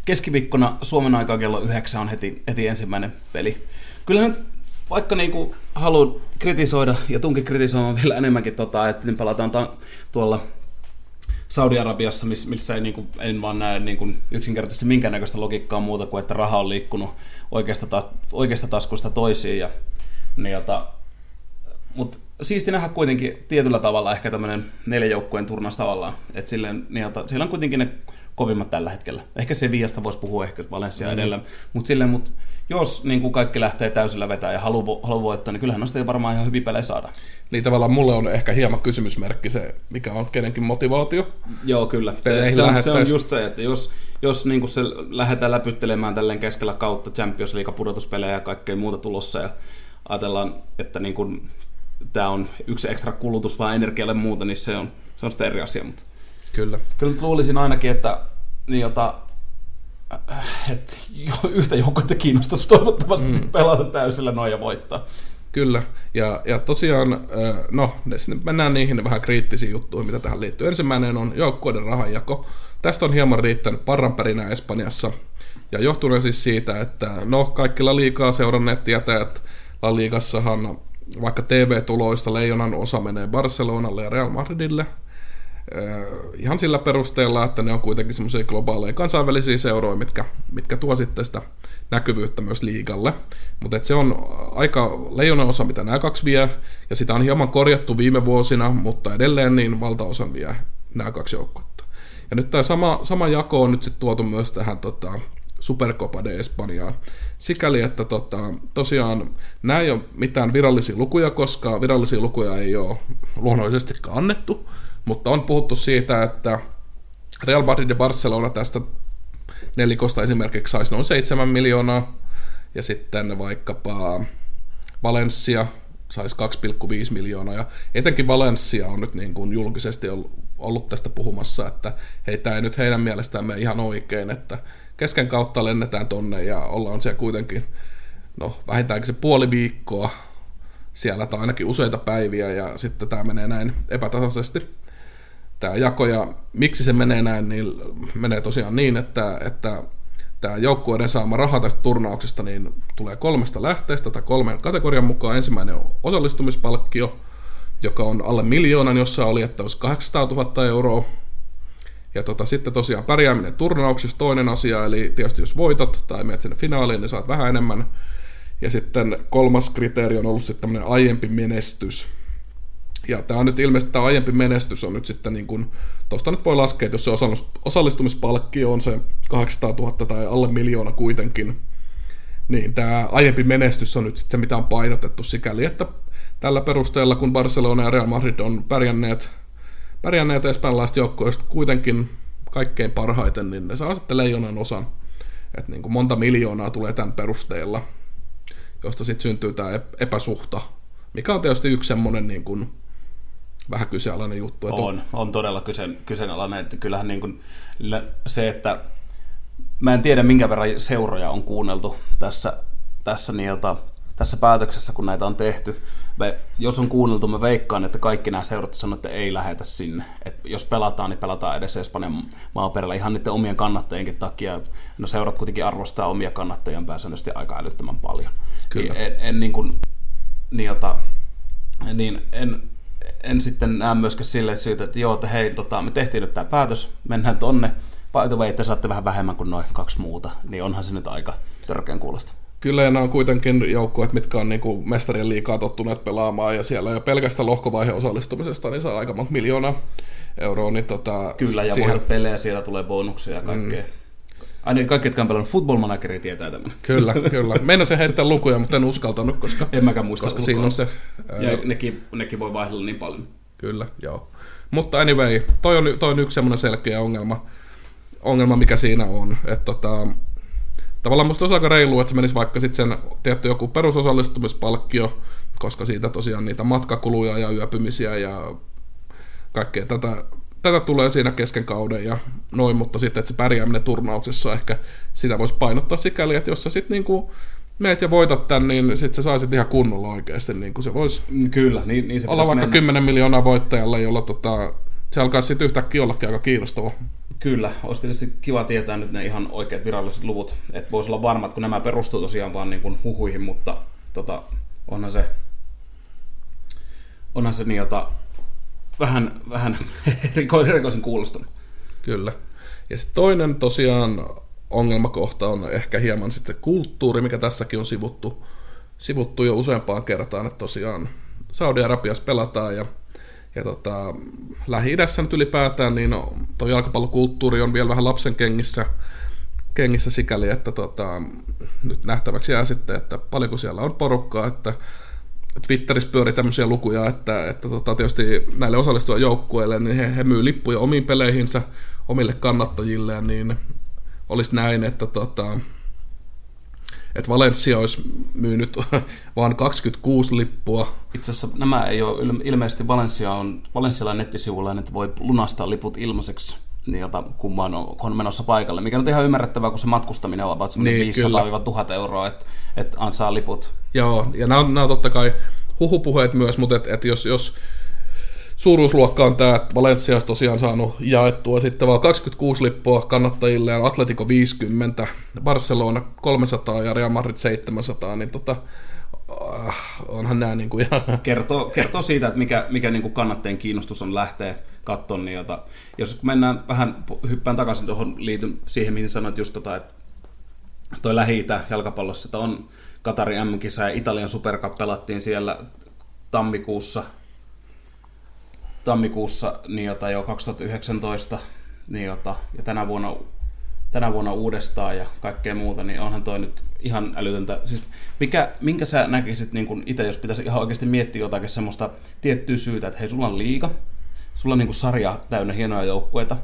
keskiviikkona Suomen aikaa kello 9 on heti, heti ensimmäinen peli. Kyllä nyt vaikka niinku haluan kritisoida ja tunkin kritisoimaan vielä enemmänkin, tota, että niin pelataan ta- tuolla Saudi-Arabiassa, missä ei, niin kuin, en vaan näe niin kuin, yksinkertaisesti minkäännäköistä logiikkaa muuta kuin, että raha on liikkunut oikeasta, ta- oikeasta taskusta toisiin. Ja, niin, jota, mutta siisti nähdä kuitenkin tietyllä tavalla ehkä tämmöinen neljän joukkueen turnaus tavallaan. Että silleen, niin, jota, siellä on kuitenkin ne kovimmat tällä hetkellä. Ehkä se viasta voisi puhua ehkä Valencia mm. edellä. Mutta silleen, mut, jos niin kuin kaikki lähtee täysillä vetää ja haluaa halu voittaa, niin kyllähän noista varmaan ihan hyvin pelejä saada. Niin tavallaan mulle on ehkä hieman kysymysmerkki se, mikä on kenenkin motivaatio. Joo, kyllä. Se, se, on, se on just se, että jos, jos niin kuin se lähdetään läpyttelemään tälleen keskellä kautta Champions League pudotuspelejä ja kaikkea muuta tulossa ja ajatellaan, että niin kuin, tämä on yksi ekstra kulutus vaan energialle muuta, niin se on, se on sitten eri asia. Mutta Kyllä. Kyllä luulisin ainakin, että niin jota, että yhtä joukkuetta kiinnostaisi toivottavasti mm. pelata täysillä noin ja voittaa. Kyllä, ja, ja tosiaan, no, mennään niihin vähän kriittisiin juttuihin, mitä tähän liittyy. Ensimmäinen on joukkueiden rahanjako. Tästä on hieman riittänyt parranperinä Espanjassa, ja johtuneen siis siitä, että no, kaikki La Liigaa seuranneet tietää, että La Liigassahan vaikka TV-tuloista leijonan osa menee Barcelonalle ja Real Madridille, ihan sillä perusteella, että ne on kuitenkin semmoisia globaaleja kansainvälisiä seuroja, mitkä, mitkä tuo sitten sitä näkyvyyttä myös liigalle. Mutta se on aika leijonan osa, mitä nämä kaksi vie, ja sitä on hieman korjattu viime vuosina, mutta edelleen niin valtaosan vie nämä kaksi joukkuetta. Ja nyt tämä sama, sama jako on nyt sitten tuotu myös tähän tota, Supercopa de Espanjaan. Sikäli, että tota, tosiaan nämä ei ole mitään virallisia lukuja, koska virallisia lukuja ei ole luonnollisesti annettu, mutta on puhuttu siitä, että Real Madrid ja Barcelona tästä nelikosta esimerkiksi saisi noin 7 miljoonaa, ja sitten vaikkapa Valencia saisi 2,5 miljoonaa, ja etenkin Valencia on nyt niin kuin julkisesti ollut tästä puhumassa, että heitä ei nyt heidän mielestään mene ihan oikein, että kesken kautta lennetään tonne ja ollaan siellä kuitenkin, no vähintäänkin se puoli viikkoa siellä tai ainakin useita päiviä ja sitten tämä menee näin epätasaisesti tämä jako ja miksi se menee näin, niin menee tosiaan niin, että, että tämä joukkueiden saama raha tästä turnauksesta niin tulee kolmesta lähteestä tai kolmen kategorian mukaan. Ensimmäinen on osallistumispalkkio, joka on alle miljoonan, jossa oli, että olisi 800 000 euroa. Ja tota, sitten tosiaan pärjääminen turnauksessa toinen asia, eli tietysti jos voitat tai menet sinne finaaliin, niin saat vähän enemmän. Ja sitten kolmas kriteeri on ollut sitten tämmöinen aiempi menestys. Ja tämä on nyt ilmeisesti tämä aiempi menestys on nyt sitten niin kuin, tuosta nyt voi laskea, että jos se osallistumispalkkio on se 800 000 tai alle miljoona kuitenkin, niin tämä aiempi menestys on nyt sitten se, mitä on painotettu sikäli, että tällä perusteella, kun Barcelona ja Real Madrid on pärjänneet, pärjänneet espanjalaiset joukkoista kuitenkin kaikkein parhaiten, niin ne saa sitten leijonan osan. Että niin kuin monta miljoonaa tulee tämän perusteella, josta sitten syntyy tämä epäsuhta, mikä on tietysti yksi semmoinen niin kuin vähän kyseenalainen juttu. Että on, on todella kyseen, kyseenalainen, että kyllähän niin kuin se, että mä en tiedä minkä verran seuroja on kuunneltu tässä, tässä, niiltä, tässä päätöksessä, kun näitä on tehty. Me, jos on kuunneltu, mä veikkaan, että kaikki nämä seurat sanoo, että ei lähetä sinne. Et jos pelataan, niin pelataan edes Espanjan maaperällä ihan niiden omien kannattajienkin takia. No seurat kuitenkin arvostaa omia kannattajiaan pääsääntöisesti aika älyttömän paljon. Kyllä. En, en niin kuin, jota, niin en, en sitten näe myöskään sille syytä, että joo, että hei, tota, me tehtiin nyt tämä päätös, mennään tonne, by the way, että saatte vähän vähemmän kuin noin kaksi muuta, niin onhan se nyt aika törkeän kuulosta. Kyllä, ja nämä on kuitenkin joukkueet, mitkä on niin kuin mestarien liikaa tottuneet pelaamaan, ja siellä jo pelkästä lohkovaiheen osallistumisesta niin saa aika monta miljoonaa euroa. Niin tota, Kyllä, ja siihen... pelejä, siellä tulee bonuksia ja kaikkea. Mm. Ainakin kaikki, jotka on pelannut Football Manageri, tietää tämän. Kyllä, kyllä. Se heittää lukuja, mutta en uskaltanut, koska, en mäkään muista koska siinä on se... Ja ää... nekin, nekin voi vaihdella niin paljon. Kyllä, joo. Mutta anyway, toi on, toi on yksi semmoinen selkeä ongelma, ongelma, mikä siinä on. Että tota, tavallaan musta olisi aika reilu, että se menisi vaikka sitten sen tietty joku perusosallistumispalkkio, koska siitä tosiaan niitä matkakuluja ja yöpymisiä ja kaikkea tätä tätä tulee siinä kesken kauden ja noin, mutta sitten, että se pärjääminen turnauksessa ehkä sitä voisi painottaa sikäli, että jos sä sitten niin meet ja voitat tämän, niin sitten sä saisit ihan kunnolla oikeasti. Niin kuin se voisi Kyllä, niin, niin se olla vaikka mennä. 10 miljoonaa voittajalle, jolla tota, se alkaa sitten yhtäkkiä ollakin aika kiinnostava. Kyllä, olisi tietysti kiva tietää nyt ne ihan oikeat viralliset luvut, että voisi olla varma, että kun nämä perustuu tosiaan vaan niin kuin huhuihin, mutta tota, onhan se onhan se niin, jota vähän, vähän erikoisen kuulostunut. Kyllä. Ja sitten toinen tosiaan ongelmakohta on ehkä hieman sitten kulttuuri, mikä tässäkin on sivuttu, sivuttu jo useampaan kertaan, että tosiaan Saudi-Arabiassa pelataan ja, ja tota, Lähi-idässä nyt ylipäätään, niin tuo jalkapallokulttuuri on vielä vähän lapsen kengissä, kengissä sikäli, että tota, nyt nähtäväksi jää sitten, että paljonko siellä on porukkaa, että Twitterissä pyöri tämmöisiä lukuja, että, että tota, tietysti näille osallistuja joukkueille, niin he, he myy lippuja omiin peleihinsä, omille kannattajille, niin olisi näin, että, tota, että Valencia olisi myynyt vain 26 lippua. Itse asiassa nämä ei ole, ilmeisesti Valencia on, Valencialla nettisivulla, että voi lunastaa liput ilmaiseksi jota, kun on, on menossa paikalle, mikä on ihan ymmärrettävää, kun se matkustaminen on about niin, 500-1000 euroa, että et saa liput. Joo, ja nämä on, nämä on totta kai huhupuheet myös, mutta et, et jos, jos suuruusluokka on tämä, että Valencia olisi tosiaan saanut jaettua sitten vaan 26 lippua kannattajille ja Atletico 50, Barcelona 300 ja Real Madrid 700, niin tota, onhan nämä niin kuin ihan... Kertoo, kertoo siitä, että mikä, mikä niin kuin kannattajien kiinnostus on lähteä katsomaan. Jota, jos mennään vähän, hyppään takaisin tuohon, liityn siihen, mihin sanoit just tota, että toi lähi jalkapallossa, että on Katarin M-kisa ja Italian Supercup pelattiin siellä tammikuussa, tammikuussa niin jota jo 2019 niin jota, ja tänä vuonna, tänä vuonna uudestaan ja kaikkea muuta, niin onhan toi nyt ihan älytöntä. Siis mikä, minkä sä näkisit niin itse, jos pitäisi ihan oikeasti miettiä jotakin semmoista tiettyä syytä, että hei, sulla on liiga, sulla on niin sarja täynnä hienoja joukkueita,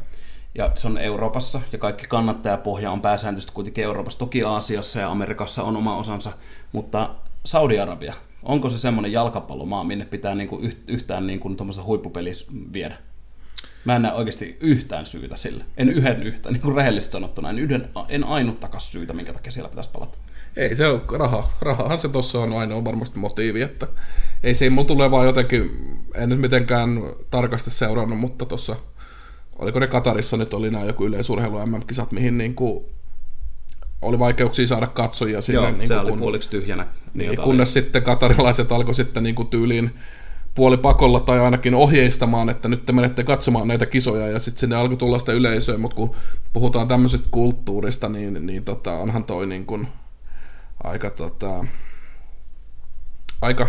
ja se on Euroopassa, ja kaikki kannattajapohja on pääsääntöisesti kuitenkin Euroopassa. Toki Aasiassa ja Amerikassa on oma osansa, mutta Saudi-Arabia, onko se semmoinen jalkapallomaa, minne pitää niinku yhtään niinku huippupeliä viedä? Mä en näe oikeasti yhtään syytä sille. En yhden yhtä, niin kuin rehellisesti sanottuna. En, yhden, en ainuttakas syytä, minkä takia siellä pitäisi palata. Ei se ole raha. Rahahan se tuossa on ainoa varmasti motiivi, että ei se mulla tule vaan jotenkin, en nyt mitenkään tarkasti seurannut, mutta tuossa, oliko ne Katarissa nyt oli nämä joku yleisurheilu MM-kisat, mihin niin kuin oli vaikeuksia saada katsojia sinne. Joo, niin se kuin, oli kun, puoliksi tyhjänä. Niin, kunnes oli. sitten katarilaiset alkoi sitten niin kuin tyyliin puolipakolla tai ainakin ohjeistamaan, että nyt te menette katsomaan näitä kisoja ja sitten sinne alkoi tulla sitä yleisöä, mutta kun puhutaan tämmöisestä kulttuurista, niin, niin tota, onhan toi niin kuin aika, tota, aika,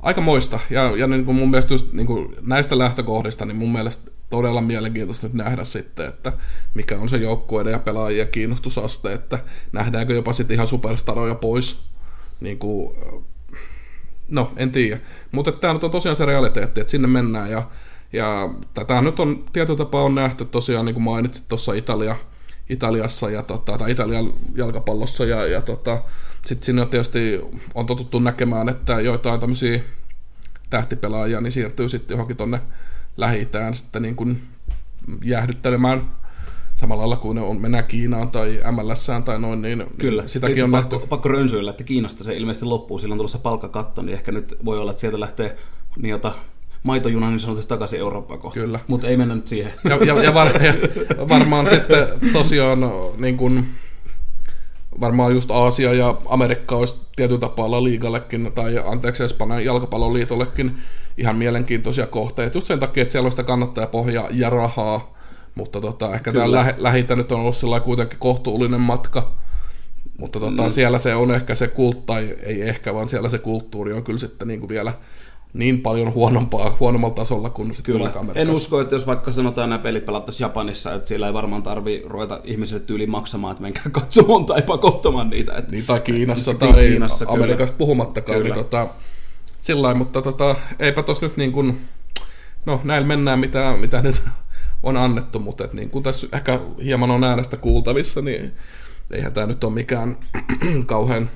aika moista. Ja, ja niin kuin mun mielestä just, niin kuin näistä lähtökohdista, niin mun mielestä todella mielenkiintoista nyt nähdä sitten, että mikä on se joukkueiden ja pelaajien kiinnostusaste, että nähdäänkö jopa sitten ihan superstaroja pois niin kuin No, en tiedä. Mutta tämä nyt on tosiaan se realiteetti, että sinne mennään ja, ja tätä nyt on tietyllä tapaa on nähty tosiaan, niin kuin mainitsit tuossa Italia, Italiassa ja tota, tai Italian jalkapallossa ja, ja tota, sitten sinne tietysti on totuttu näkemään, että joitain tämmöisiä tähtipelaajia niin siirtyy sitten johonkin tonne lähi sitten niin kuin jäähdyttelemään samalla lailla kuin ne on, mennään Kiinaan tai MLSään tai noin, niin Kyllä. sitäkin on pakko, nähty. pakko rönsyillä, että Kiinasta se ilmeisesti loppuu, silloin on tulossa palkkakatto, niin ehkä nyt voi olla, että sieltä lähtee niin jota maitojuna niin sanotusti takaisin Eurooppaan kohta. Kyllä. Mutta ei mennä nyt siihen. Ja, ja, ja, var, ja varmaan sitten tosiaan niin kuin, varmaan just Aasia ja Amerikka olisi tietyllä tapaa liigallekin, tai anteeksi Espanjan jalkapalloliitollekin ihan mielenkiintoisia kohteita, just sen takia, että siellä on sitä kannattajapohjaa ja rahaa, mutta tota, ehkä tämä lähi, lähintä nyt on ollut sillä kuitenkin kohtuullinen matka. Mutta tota, mm. siellä se on ehkä se kult, tai ei ehkä, vaan siellä se kulttuuri on kyllä sitten niin kuin vielä niin paljon huonompaa, huonommalla tasolla kuin Kyllä. En usko, että jos vaikka sanotaan nämä pelit pelattaisiin Japanissa, että siellä ei varmaan tarvi ruveta ihmisille tyyli maksamaan, että menkää katsomaan tai pakottamaan niitä. Että, niin, tai Kiinassa että, tai Kiinassa, Amerikasta kyllä. puhumattakaan. Niin kyllä. Niin, tota, sillä mutta tota, eipä tos nyt niin kuin, no näillä mennään mitä, mitä nyt on annettu, mutta et niin kuin tässä ehkä hieman on äänestä kuultavissa, niin eihän tämä nyt ole mikään kauhean,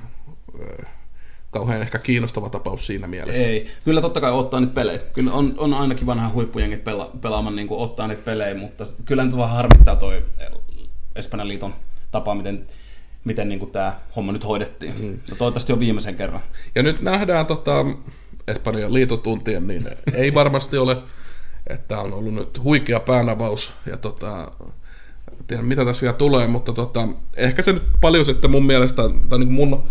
kauhean ehkä kiinnostava tapaus siinä mielessä. Ei, kyllä totta kai ottaa nyt pelejä. Kyllä on, on ainakin vanha huippujengit pela, pelaamaan niin kuin ottaa nyt pelejä, mutta kyllä nyt vähän harmittaa toi Espanjan liiton tapa, miten, miten niin kuin tämä homma nyt hoidettiin. Hmm. No, toivottavasti on viimeisen kerran. Ja nyt nähdään tota, Espanjan liitotuntien, niin ei varmasti ole että on ollut nyt huikea päänavaus ja tota, tiedän mitä tässä vielä tulee, mutta tota, ehkä se nyt paljon sitten mun mielestä, tai niin kuin mun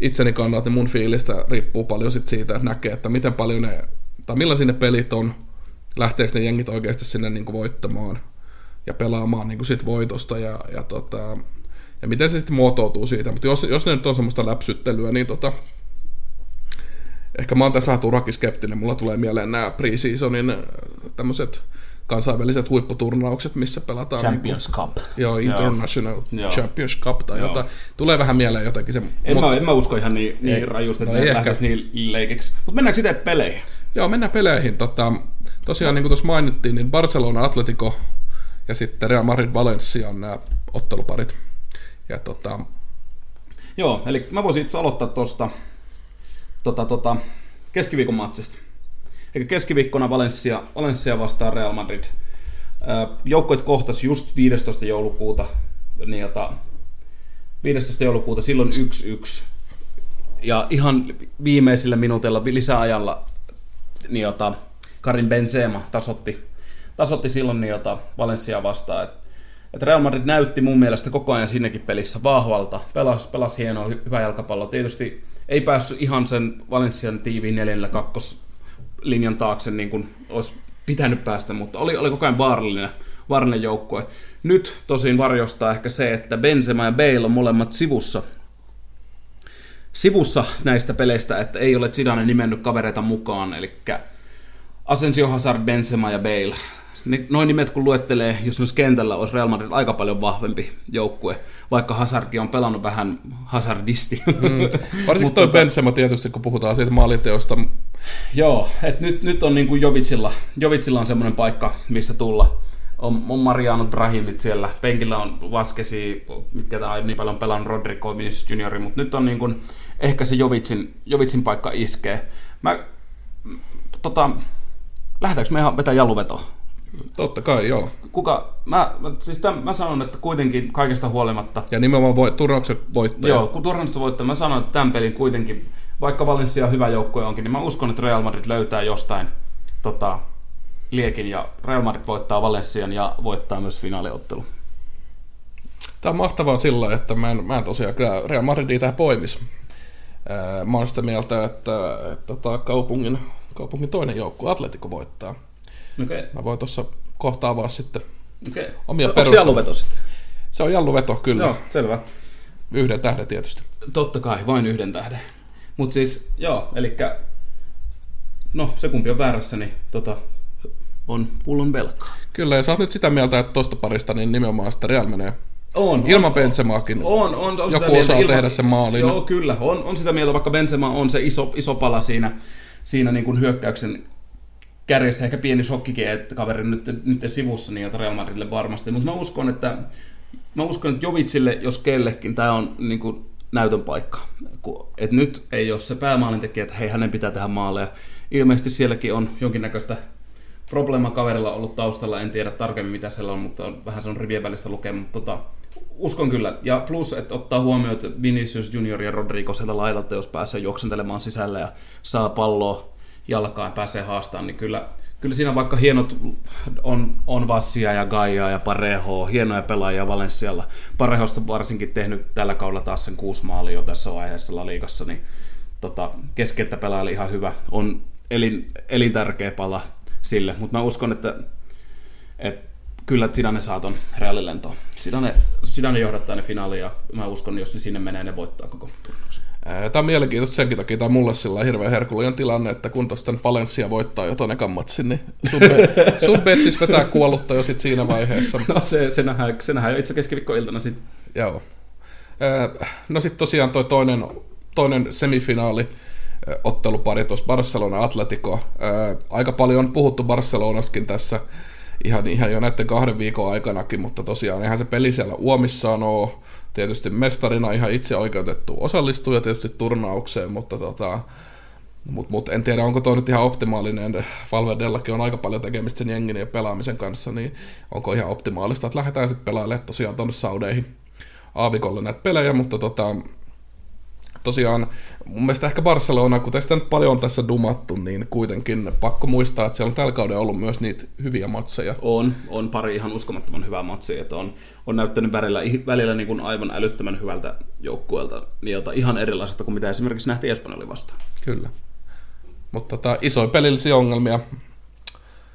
itseni kannalta, niin mun fiilistä riippuu paljon sit siitä, että näkee, että miten paljon ne, tai millaisia ne pelit on, lähteekö ne jengit oikeasti sinne niin kuin voittamaan ja pelaamaan niin kuin sit voitosta ja, ja, tota, ja miten se sitten muotoutuu siitä. Mutta jos, jos ne nyt on semmoista läpsyttelyä, niin tota, ehkä mä oon tässä vähän turhakin skeptinen. Mulla tulee mieleen nämä pre-seasonin äh, tämmöiset kansainväliset huipputurnaukset, missä pelataan... Champions niin kuin, Cup. Joo, International joo. Champions Cup tai jotain. Tulee vähän mieleen jotenkin se... En, mut, mä, en mä usko ihan niin, niin ei, rajusti, että no ne lähtisi niin leikiksi. Mutta mennäänkö sitten peleihin? Joo, mennään peleihin. Tota, tosiaan, niin kuin tuossa mainittiin, niin Barcelona, Atletico ja sitten Real Madrid, Valencia on nämä otteluparit. Ja tota... Joo, eli mä voisin itse aloittaa tuosta tota, tota, keskiviikon matsista. Eli keskiviikkona Valencia, Valencia vastaan Real Madrid. Joukkoit kohtas just 15. joulukuuta, niin jota, 15. joulukuuta, silloin 1-1. Ja ihan viimeisillä minuutilla lisäajalla niin jota, Karin Benzema tasotti, tasotti silloin niin jota, Valencia vastaan. Et, et Real Madrid näytti mun mielestä koko ajan sinnekin pelissä vahvalta, pelasi, pelasi hienoa, hyvä jalkapallo. Tietysti ei päässyt ihan sen Valencian tiiviin neljällä kakkoslinjan taakse niin kuin olisi pitänyt päästä, mutta oli, oli koko ajan vaarallinen, vaarallinen joukkue. Nyt tosin varjostaa ehkä se, että Benzema ja Bale on molemmat sivussa. Sivussa näistä peleistä, että ei ole Zidane nimennyt kavereita mukaan, eli Asensio, Hazard, Benzema ja Bale. Noin nimet kun luettelee, jos myös kentällä olisi Real Madrid aika paljon vahvempi joukkue, vaikka Hazardki on pelannut vähän hazardisti. Mm. Varsinkin toi Benzema tietysti, kun puhutaan siitä maaliteosta. Joo, että nyt, nyt on niin kuin Jovitsilla, Jovitsilla on semmoinen paikka, missä tulla. on, on Mariano Brahimit siellä. Penkillä on Vaskesi, mitkä tää on niin paljon pelannut Rodrigo Vinicius Juniori, mutta nyt on niin kuin, ehkä se Jovitsin, Jovitsin paikka iskee. Mä, tota, lähdetäänkö me ihan vetää jalluvetoa? Totta kai, joo. Kuka, mä, siis tämän, mä sanon, että kuitenkin kaikesta huolimatta, Ja nimenomaan voi, turnauksen voittaja. joo, kun Turnassa voittaa, mä sanon, että tämän pelin kuitenkin, vaikka Valencia hyvä joukkue onkin, niin mä uskon, että Real Madrid löytää jostain tota, liekin ja Real Madrid voittaa Valencian ja voittaa myös finaaliottelu. Tämä on mahtavaa sillä, että mä en, mä en tosiaan kyllä Real Madridia tähän poimis. Mä oon sitä mieltä, että, että tota, kaupungin, kaupungin toinen joukkue, Atletico, voittaa. Okei. Okay. Mä voin tuossa kohtaa avaa sitten Okay. omia Onko se perusteluja. jalluveto sitten? Se on jalluveto, kyllä. Joo, selvä. Yhden tähden tietysti. Totta kai, vain yhden tähden. Mutta siis, joo, eli no se kumpi on väärässä, niin tota, on pullon velkaa. Kyllä, ja sä oot nyt sitä mieltä, että tosta parista niin nimenomaan sitä Real menee. On. Ilman on, Benzemaakin. On, on, on Joku sitä mieltä, osaa tehdä sen maalin. Joo, kyllä. On, on sitä mieltä, vaikka Benzema on se iso, iso pala siinä, siinä niin kuin hyökkäyksen kärjessä. Ehkä pieni shokkikin, että kaveri nyt, nyt sivussa niin Real Madridille varmasti. Mutta mä uskon, että mä uskon, että Jovitsille, jos kellekin, tämä on niin kuin näytön paikka. Et nyt ei ole se päämaalintekijä, että hei, hänen pitää tehdä maaleja. Ilmeisesti sielläkin on jonkinnäköistä probleema kaverilla ollut taustalla, en tiedä tarkemmin mitä siellä on, mutta on, vähän se on rivien välistä lukea, mutta tota, uskon kyllä. Ja plus, että ottaa huomioon, että Vinicius Junior ja Rodrigo sieltä laidalta, jos pääsee juoksentelemaan sisälle ja saa palloa jalkaan, pääsee haastamaan, niin kyllä, kyllä siinä vaikka hienot on, on Vassia ja Gaia ja Pareho, hienoja pelaajia Valenssialla. Parehosta varsinkin tehnyt tällä kaudella taas sen kuusi maalia jo tässä vaiheessa La Ligassa, niin tota, keskeltä pelaaja ihan hyvä. On elin, elintärkeä pala sille, mutta mä uskon, että, että kyllä Zidane saa ton Realin lentoon. Zidane, Zidane johdattaa ne finaaliin ja mä uskon, jos ne sinne menee, ne voittaa koko turnauksen. Tämä on mielenkiintoista senkin takia, tämä on mulle sillä hirveän herkullinen tilanne, että kun tuosta Valencia voittaa jo ton ekan matsin, niin Sudbe- Sudbetsis vetää kuollutta jo sit siinä vaiheessa. No se, se, nähdään, se nähdään jo itse keskiviikkoiltana sitten. Joo. No sitten tosiaan toi toinen, toinen semifinaali ottelupari tuossa Barcelona Atletico. Aika paljon on puhuttu Barcelonaskin tässä ihan, ihan jo näiden kahden viikon aikanakin, mutta tosiaan eihän se peli siellä uomissaan ole. Tietysti mestarina ihan itse oikeutettu osallistuja tietysti turnaukseen, mutta tota, Mutta mut en tiedä, onko toi nyt ihan optimaalinen. Valverdellakin on aika paljon tekemistä sen jengin ja pelaamisen kanssa, niin onko ihan optimaalista, että lähdetään sitten pelailemaan tosiaan tuonne Saudeihin aavikolle näitä pelejä, mutta tota, tosiaan mun mielestä ehkä Barcelona, kun tästä nyt paljon on tässä dumattu, niin kuitenkin pakko muistaa, että siellä on tällä kaudella ollut myös niitä hyviä matseja. On, on pari ihan uskomattoman hyvää matsia, että on, on näyttänyt välillä, välillä niin kuin aivan älyttömän hyvältä joukkueelta, niin jota ihan erilaiselta kuin mitä esimerkiksi nähtiin Espanjali vastaan. Kyllä. Mutta tota, isoja pelillisiä ongelmia.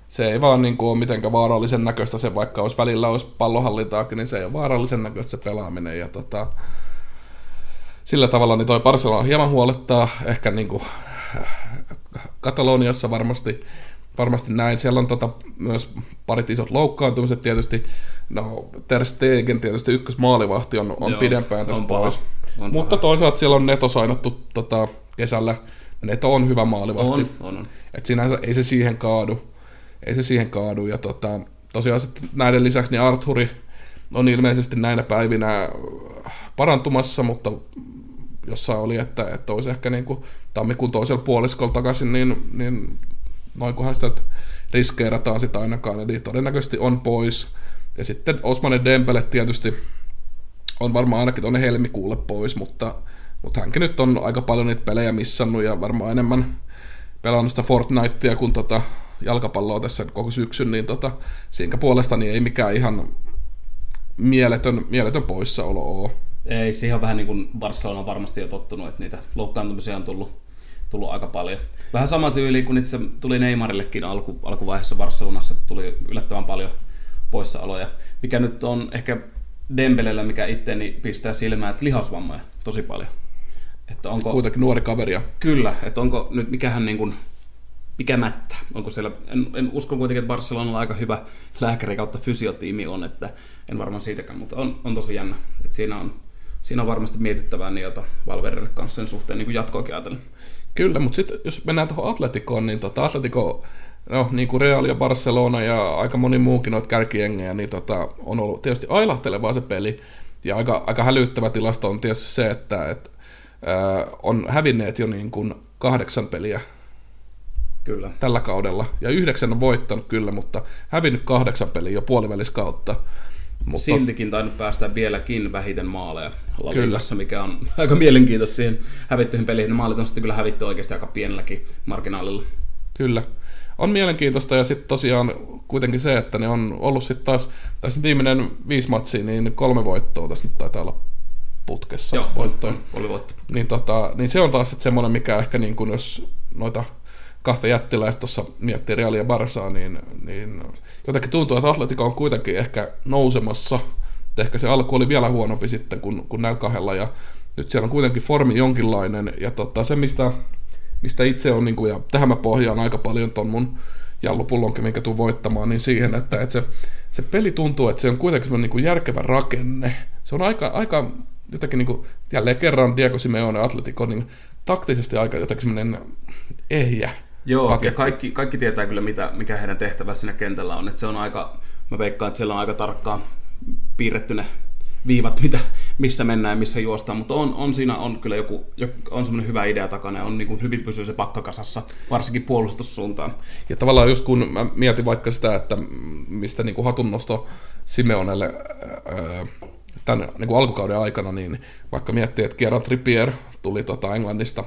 Se ei vaan niin kuin ole mitenkään vaarallisen näköistä se, vaikka olisi välillä olisi pallohallintaakin, niin se ei ole vaarallisen näköistä se pelaaminen. Ja tota, sillä tavalla niin toi Barcelona hieman huolettaa, ehkä niin kuin Kataloniassa varmasti, varmasti näin. Siellä on tota, myös parit isot loukkaantumiset tietysti. No, Ter Stegen tietysti ykkösmaalivahti on, on Joo, pidempään tässä on pois. On Mutta paha. toisaalta siellä on Neto sainattu tota, kesällä. Neto on hyvä maalivahti. On, on, on. Et sinänsä ei se siihen kaadu. Ei se siihen kaadu. Ja tota, tosiaan sitten näiden lisäksi niin Arthuri on ilmeisesti näinä päivinä parantumassa, mutta jossain oli, että, että olisi ehkä niin kuin tammikuun toisella puoliskolla takaisin, niin, niin noinkohan sitä riskeerataan sitä ainakaan, eli todennäköisesti on pois. Ja sitten Osmanen Dembele tietysti on varmaan ainakin tuonne helmikuulle pois, mutta, mutta hänkin nyt on aika paljon niitä pelejä missannut ja varmaan enemmän pelannut sitä Fortnitea kuin tota jalkapalloa tässä koko syksyn, niin tota, siinä puolesta niin ei mikään ihan mieletön, mieletön poissaolo ole. Ei, siihen on vähän niin kuin Barcelona on varmasti jo tottunut, että niitä loukkaantumisia on tullut, tullut aika paljon. Vähän sama tyyli kuin itse tuli Neymarillekin alku, alkuvaiheessa Barcelonassa, että tuli yllättävän paljon poissaoloja. Mikä nyt on ehkä Dembelellä, mikä itteeni pistää silmään, että lihasvammoja tosi paljon. Että onko, Kuitenkin nuori kaveria. Kyllä, että onko nyt, mikähän niin kuin, mikä mättä? Onko siellä, en, en usko kuitenkin, että Barcelonalla aika hyvä lääkäri kautta fysiotiimi on, että en varmaan siitäkään, mutta on, on tosi jännä, että siinä on, siinä on varmasti mietittävää niiltä Valverelle kanssa sen suhteen niin jatkoakin ajatellen. Kyllä, mutta sitten jos mennään tuohon Atleticoon, niin tota Atletico no niin kuin Real ja Barcelona ja aika moni muukin noita kärkijengejä, niin tota, on ollut tietysti ailahtelevaa se peli. Ja aika, aika hälyttävä tilasto on tietysti se, että et, ää, on hävinneet jo niin kuin kahdeksan peliä Kyllä. tällä kaudella. Ja yhdeksän on voittanut kyllä, mutta hävinnyt kahdeksan peliä jo puoliväliskautta. Mutta... Siltikin tainnut päästä vieläkin vähiten maaleja Liigassa, mikä on aika mielenkiintoista siihen hävittyihin peliin. Ne maalit on sitten kyllä hävitty oikeasti aika pienelläkin marginaalilla. Kyllä. On mielenkiintoista ja sitten tosiaan kuitenkin se, että ne on ollut sitten taas, tässä viimeinen viisi matsia, niin kolme voittoa tässä nyt taitaa olla putkessa. Joo, voittoja. oli voitto. Niin, tota, niin se on taas sitten semmoinen, mikä ehkä niin kuin jos noita kahta jättiläistä tuossa miettii Realia Barsaa, niin, niin jotenkin tuntuu, että Atletico on kuitenkin ehkä nousemassa. Et ehkä se alku oli vielä huonompi sitten kuin, kuin näillä kahdella, ja nyt siellä on kuitenkin formi jonkinlainen, ja tota, se mistä, mistä itse on, niin kuin, ja tähän mä pohjaan aika paljon ton mun jallupullonkin, minkä tuun voittamaan, niin siihen, että, että se, se peli tuntuu, että se on kuitenkin semmoinen niin kuin järkevä rakenne. Se on aika, aika jotenkin niin kuin, jälleen kerran Diego Simeone Atletico, niin taktisesti aika jotenkin semmoinen ehjä Joo, paketti. ja kaikki, kaikki tietää kyllä, mitä, mikä heidän tehtävä siinä kentällä on. Että se on aika, mä veikkaan, että siellä on aika tarkkaan piirretty ne viivat, mitä, missä mennään ja missä juostaan, mutta on, on siinä on kyllä joku, on semmoinen hyvä idea takana ja on niin kuin hyvin pysyy se pakkakasassa, varsinkin puolustussuuntaan. Ja tavallaan just kun mä mietin vaikka sitä, että mistä niin kuin hatunnosto Simeonelle tämän niin kuin alkukauden aikana, niin vaikka miettii, että Kieran Trippier tuli tota Englannista,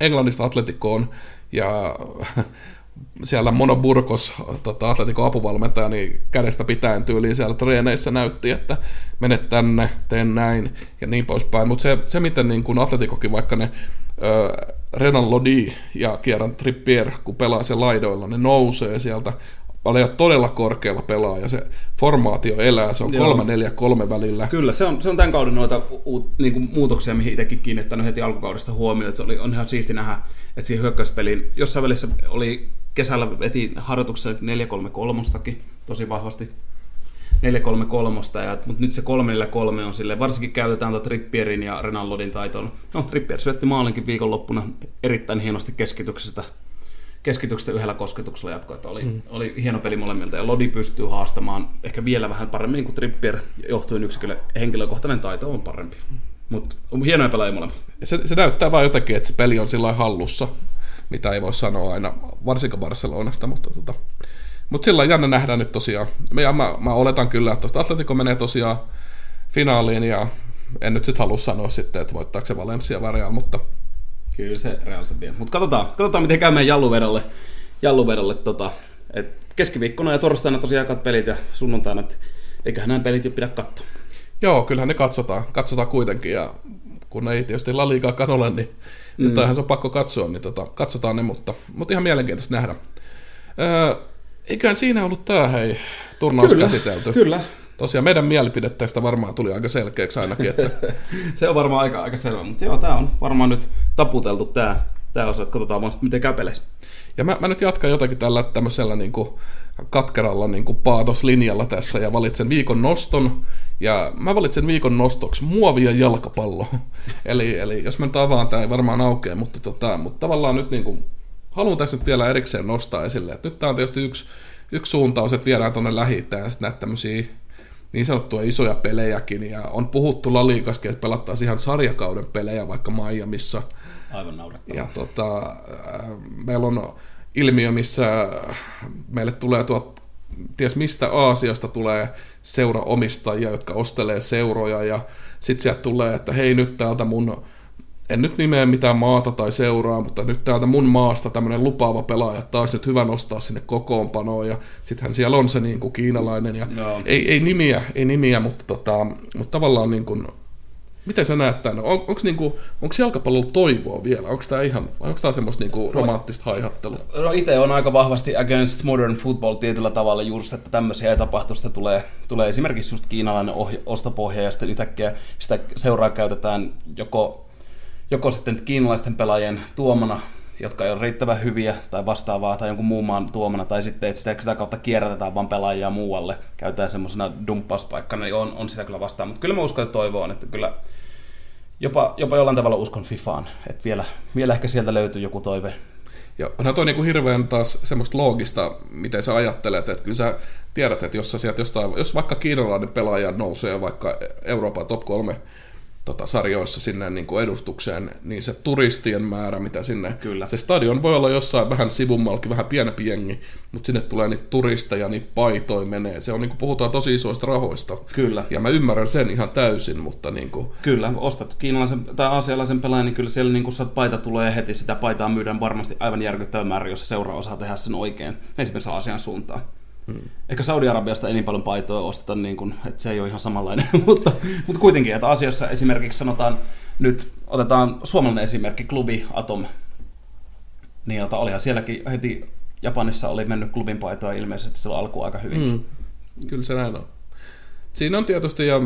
Englannista Atletikoon ja siellä Mono Burgos, tota, Atletikon apuvalmentaja, niin kädestä pitäen tyyliin siellä treeneissä näytti, että mene tänne, teen näin ja niin poispäin. Mutta se, se, miten niin kun Atletikokin vaikka ne ö, Renan Lodi ja Kieran Trippier, kun pelaa siellä laidoilla, ne nousee sieltä paljon todella korkealla pelaa ja se formaatio elää, se on kolme neljä kolme välillä. Kyllä, se on, se on tämän kauden noita u, niin kuin muutoksia, mihin itsekin kiinnittänyt heti alkukaudesta huomioon, että se oli, on ihan siisti nähdä, että siihen hyökkäyspeliin, jossain välissä oli kesällä veti harjoituksessa 4-3-3 tosi vahvasti 4-3-3, ja, mutta nyt se 3-4-3 on sille varsinkin käytetään tuota Trippierin ja Renalodin taitoon. No, Trippier syötti maalinkin viikonloppuna erittäin hienosti keskityksestä keskityksestä yhdellä kosketuksella jatkoa, että oli, mm. oli hieno peli molemmilta, ja Lodi pystyy haastamaan ehkä vielä vähän paremmin kuin Trippier, johtuen yksikölle henkilökohtainen taito on parempi. Mutta hienoja pelaajia molemmat. Se, se näyttää vain jotenkin, että se peli on sillä hallussa, mitä ei voi sanoa aina, varsinkaan Barcelonasta, mutta tota, mutta sillä jännä nähdään nyt tosiaan. Ja mä, mä oletan kyllä, että tuosta Atletico menee tosiaan finaaliin ja en nyt sitten halua sanoa sitten, että voittaako se Valencia vai mutta Kyllä se Real se vie. Mutta katsotaan, katsotaan, miten käy meidän Jalluvedolle. Jalluvedolle tota, et keskiviikkona ja torstaina tosiaan kat pelit ja sunnuntaina, että eiköhän nämä pelit jo pidä katsoa. Joo, kyllähän ne katsotaan. Katsotaan kuitenkin ja kun ei tietysti La Ligaakaan ole, niin mm. nyt se on pakko katsoa, niin tota, katsotaan ne, mutta, mutta ihan mielenkiintoista nähdä. Öö, eiköhän siinä ollut tämä hei turnaus kyllä, käsitelty. Kyllä, Tosiaan meidän mielipide tästä varmaan tuli aika selkeäksi ainakin. Että... se on varmaan aika, aika selvä, mutta joo, tämä on varmaan nyt taputeltu tämä, tämä osa, että katsotaan vaan miten käy peleissä. Ja mä, mä, nyt jatkan jotakin tällä tämmöisellä niin kuin katkeralla niin kuin paatoslinjalla tässä ja valitsen viikon noston. Ja mä valitsen viikon nostoksi muovia jalkapallo. eli, eli jos mä nyt avaan, tämä ei varmaan aukea, mutta, tota, mutta tavallaan nyt niin kuin, haluan tässä nyt vielä erikseen nostaa esille. Että nyt tämä on tietysti yksi, yksi suuntaus, että viedään tuonne lähi ja sitten näitä tämmöisiä niin sanottuja isoja pelejäkin, ja on puhuttu La Ligaskin, että pelattaisiin ihan sarjakauden pelejä vaikka Miamiissa. Aivan naurettavaa. Ja tota, äh, meillä on ilmiö, missä meille tulee tuot, ties mistä Aasiasta tulee seuraomistajia, jotka ostelee seuroja, ja sitten sieltä tulee, että hei nyt täältä mun en nyt nimeä mitään maata tai seuraa, mutta nyt täältä mun maasta tämmöinen lupaava pelaaja, että olisi nyt hyvä nostaa sinne kokoonpanoon, ja sittenhän siellä on se niin kuin kiinalainen, ja no. ei, ei, nimiä, ei nimiä, mutta, tota, mutta tavallaan niin kuin, Miten sä näet tämän? On, onko niinku, jalkapallolla toivoa vielä? Onko tämä ihan, onko tämä semmoista niinku romanttista haihattelua? No itse on aika vahvasti against modern football tietyllä tavalla just, että tämmöisiä ei tapahtu. Sitä tulee, tulee esimerkiksi just kiinalainen ohja, ostopohja ja sitten yhtäkkiä sitä seuraa käytetään joko joko sitten kiinalaisten pelaajien tuomana, jotka ei ole riittävän hyviä tai vastaavaa, tai jonkun muun maan tuomana, tai sitten, että sitä, sitä kautta kierrätetään vaan pelaajia muualle, käytetään semmoisena dumppauspaikkana, niin on, on sitä kyllä vastaan. Mutta kyllä mä uskon, että toivoon, että kyllä jopa, jopa jollain tavalla uskon FIFAan, että vielä, vielä ehkä sieltä löytyy joku toive, Ja onhan toi niinku hirveän taas semmoista loogista, miten sä ajattelet, että kyllä sä tiedät, että jos sä sieltä jostain, jos vaikka kiinalainen pelaaja nousee vaikka Euroopan top 3 tota, sarjoissa sinne niin kuin edustukseen, niin se turistien määrä, mitä sinne... Kyllä. Se stadion voi olla jossain vähän sivummalkin, vähän pienempi jengi, mutta sinne tulee niitä turisteja, niitä paitoja menee. Se on niin kuin, puhutaan tosi isoista rahoista. Kyllä. Ja mä ymmärrän sen ihan täysin, mutta niin kuin, Kyllä, ostat kiinalaisen tai aasialaisen pelaajan, niin kyllä siellä niin kun saat paita tulee heti, sitä paitaa myydään varmasti aivan järkyttävä määrä, jos se seuraa osaa tehdä sen oikein, esimerkiksi Aasian suuntaan. Hmm. Ehkä Saudi-Arabiasta ei niin paljon paitoja osteta, niin kuin, että se ei ole ihan samanlainen, mutta, mutta kuitenkin, että asiassa esimerkiksi sanotaan, nyt otetaan suomalainen esimerkki, klubi Atom, niin jota olihan sielläkin heti Japanissa oli mennyt klubin paitoa ilmeisesti silloin alkuun aika hyvin. mm, kyllä se näin on. Siinä on tietysti, ja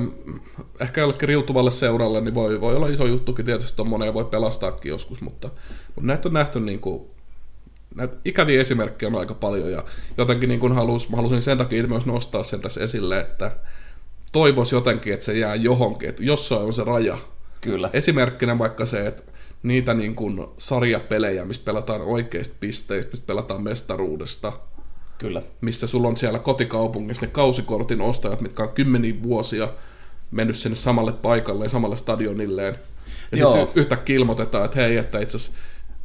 ehkä jollekin riutuvalle seuralle, niin voi, voi olla iso juttukin tietysti tuommoinen ja voi pelastaakin joskus, mutta, mutta näitä on nähty niin kuin, näitä ikäviä esimerkkejä on aika paljon ja jotenkin niin kuin halus, mä halusin sen takia myös nostaa sen tässä esille, että toivois jotenkin, että se jää johonkin, että jossain on se raja. Kyllä. Esimerkkinä vaikka se, että niitä niin kuin sarjapelejä, missä pelataan oikeista pisteistä, missä pelataan mestaruudesta, Kyllä. missä sulla on siellä kotikaupungissa ne kausikortin ostajat, mitkä on kymmeniä vuosia mennyt sinne samalle paikalle ja samalle stadionilleen. Ja sitten yhtäkkiä ilmoitetaan, että hei, että itse asiassa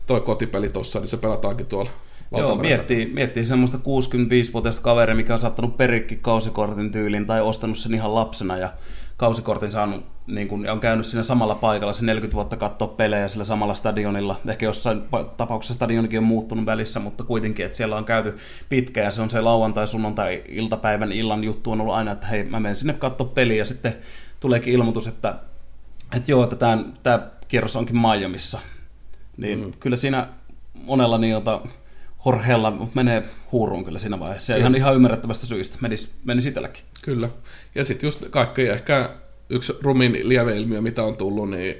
toi kotipeli tossa, niin se pelataankin tuolla Joo, miettii, miettii semmoista 65-vuotiaista kaveria, mikä on saattanut perikki kausikortin tyylin tai ostanut sen ihan lapsena ja kausikortin saanut niin kun, ja on käynyt siinä samalla paikalla se 40 vuotta katsoa pelejä sillä samalla stadionilla. Ehkä jossain pa- tapauksessa stadionikin on muuttunut välissä, mutta kuitenkin, että siellä on käyty pitkään ja se on se lauantai, sunnuntai, iltapäivän, illan juttu on ollut aina, että hei, mä menen sinne katsoa peliä ja sitten tuleekin ilmoitus, että, että joo, että tämä, kierros onkin Miamissa. Niin mm. kyllä siinä monella niiltä Horhella menee huuruun kyllä siinä vaiheessa. Ja ihan, ihan ymmärrettävästä syistä menisi, menisi itselläkin. Kyllä. Ja sitten just kaikki ehkä yksi rumin lieveilmiö, mitä on tullut, niin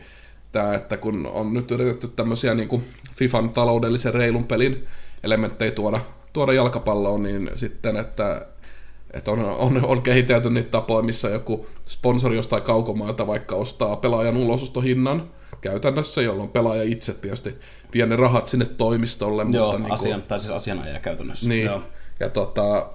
tämä, että kun on nyt yritetty tämmöisiä niin kuin FIFAn taloudellisen reilun pelin elementtejä tuoda, tuoda jalkapalloon, niin sitten, että, että on, on, on kehitelty niitä tapoja, missä joku sponsori jostain kaukomaalta vaikka ostaa pelaajan ulosostohinnan käytännössä, jolloin pelaaja itse tietysti vie ne rahat sinne toimistolle. Joo, mutta niin asian, tai siis asianajaja käytännössä. niin, Joo. ja tota,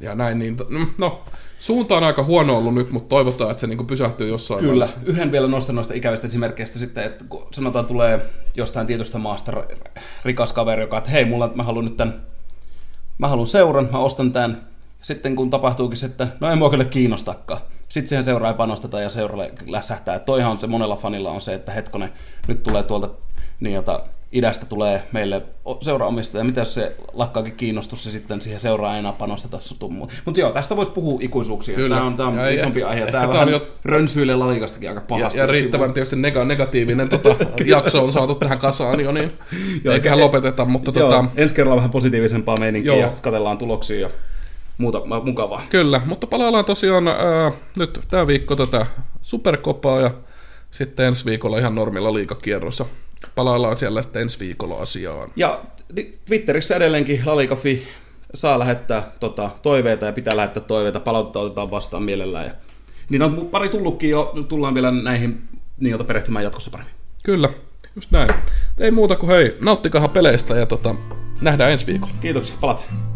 ja näin, niin, no, suunta on aika huono ollut nyt, mutta toivotaan, että se niin pysähtyy jossain Kyllä. välissä. Yhden vielä nostan noista ikävistä esimerkkeistä sitten, että kun sanotaan tulee jostain tietystä maasta rikas kaveri, joka, että hei, mulla, mä haluan nyt tämän, mä haluan seuran, mä ostan tämän. Sitten kun tapahtuukin se, että no ei mua kyllä kiinnostakaan. Sitten siihen seuraa ei panosteta ja seuralle lässähtää. Et Toihan on se monella fanilla on se, että hetkonen, nyt tulee tuolta niin jota, idästä tulee meille seuraomistaja. Mitä jos se lakkaakin kiinnostus ja sitten siihen seuraa enää panosteta sutummuun. Mutta joo, tästä voisi puhua ikuisuuksia. Kyllä. Tämä on, tämä on Ja- ja- isompi aihe. ehkä Tämä tämä on jo- rönsyilee lalikastakin aika Ja, pahasti. ja riittävän tietysti nega- negatiivinen tota, jakso on saatu tähän kasaan jo, niin Joo, eiköhän lopeteta, mutta Joo, tota, ensi kerralla vähän positiivisempaa meininkiä Joo. ja katsellaan tuloksia ja muuta mukavaa. kyllä, mutta palaillaan tosiaan ää, nyt tämä viikko tätä superkopaa ja sitten ensi viikolla ihan normilla liikakierrossa. Palaillaan siellä sitten ensi viikolla asiaan. Ja Twitterissä edelleenkin lalikafi saa lähettää tota, toiveita ja pitää lähettää toiveita, palautetta otetaan vastaan mielellään. Ja niitä on pari tullutkin jo, tullaan vielä näihin niiltä perehtymään jatkossa paremmin. Kyllä, just näin. Ei muuta kuin hei, nauttikahan peleistä ja tota, nähdään ensi viikolla. Kiitoksia, palataan.